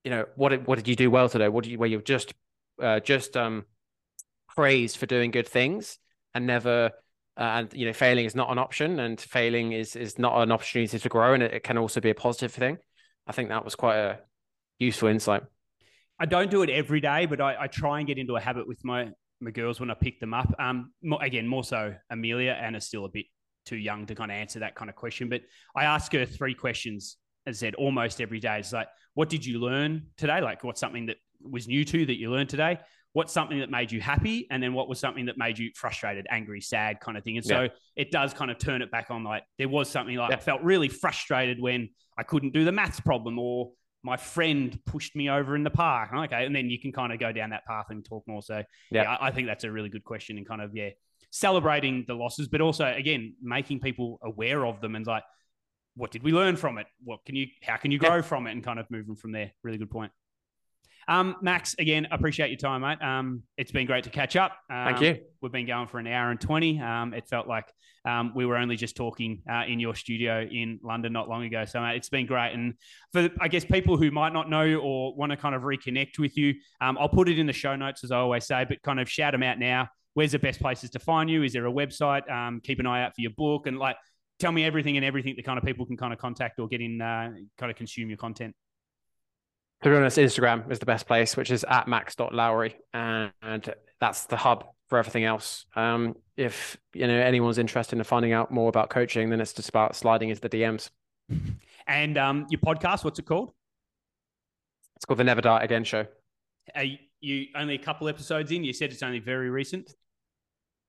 you know what did, what did you do well today? What did you where you've just uh, just um, praised for doing good things and never uh, and you know failing is not an option and failing is is not an opportunity to grow and it, it can also be a positive thing. I think that was quite a useful insight. I don't do it every day, but I, I try and get into a habit with my my girls when I pick them up. Um, mo- again, more so Amelia. Anna's still a bit too young to kind of answer that kind of question, but I ask her three questions. As I said, almost every day. It's like, what did you learn today? Like, what's something that was new to that you learned today? What's something that made you happy? And then what was something that made you frustrated, angry, sad, kind of thing? And so Yeah. it does kind of turn it back on. Like, there was something like Yeah. I felt really frustrated when I couldn't do the maths problem or my friend pushed me over in the park. Okay. And then you can kind of go down that path and talk more. So, yeah, Yeah. I, I think that's a really good question and kind of, yeah, celebrating the losses, but also, again, making people aware of them and like, what did we learn from it? What can you, how can you grow from it and kind of moving from there? Really good point. Um, Max, again, appreciate your time, mate. Um, it's been great to catch up. Um, Thank you. We've been going for an hour and 20. Um, it felt like um, we were only just talking uh, in your studio in London not long ago. So, mate, it's been great. And for, I guess, people who might not know or want to kind of reconnect with you, um, I'll put it in the show notes, as I always say, but kind of shout them out now. Where's the best places to find you? Is there a website? Um, keep an eye out for your book and like tell me everything and everything that kind of people can kind of contact or get in, uh, kind of consume your content. To be honest, Instagram is the best place, which is at max.lowery. And, and that's the hub for everything else. Um, if you know anyone's interested in finding out more about coaching, then it's just about sliding into the DMs. And um, your podcast, what's it called? It's called the Never Die Again Show. Are you, only a couple episodes in? You said it's only very recent.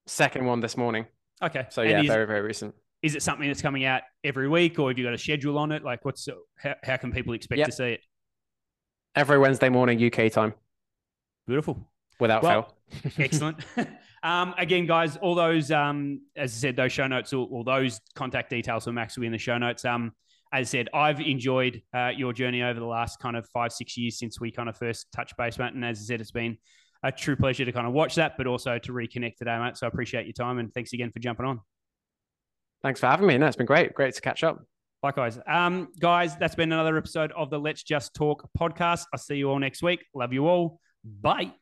Second one this morning. Okay. So And yeah, is, very, very recent. is it something that's coming out every week, or have you got a schedule on it? Like, what's how, how can people expect Yep. to see it? Every Wednesday morning UK time Beautiful. without Well, fail. Excellent. um, again, guys, all those, um, as I said, those show notes or, or those contact details for Max will be in the show notes. Um, as I said, I've enjoyed uh, your journey over the last kind of five, six years since we kind of first touched base, mate. And as I said, it's been a true pleasure to kind of watch that, but also to reconnect today, mate. So I appreciate your time and thanks again for jumping on. Thanks for having me. No, it's been great. Great to catch up. Likewise. Um, guys, that's been another episode of the Let's Just Talk podcast. I'll see you all next week. Love you all. Bye.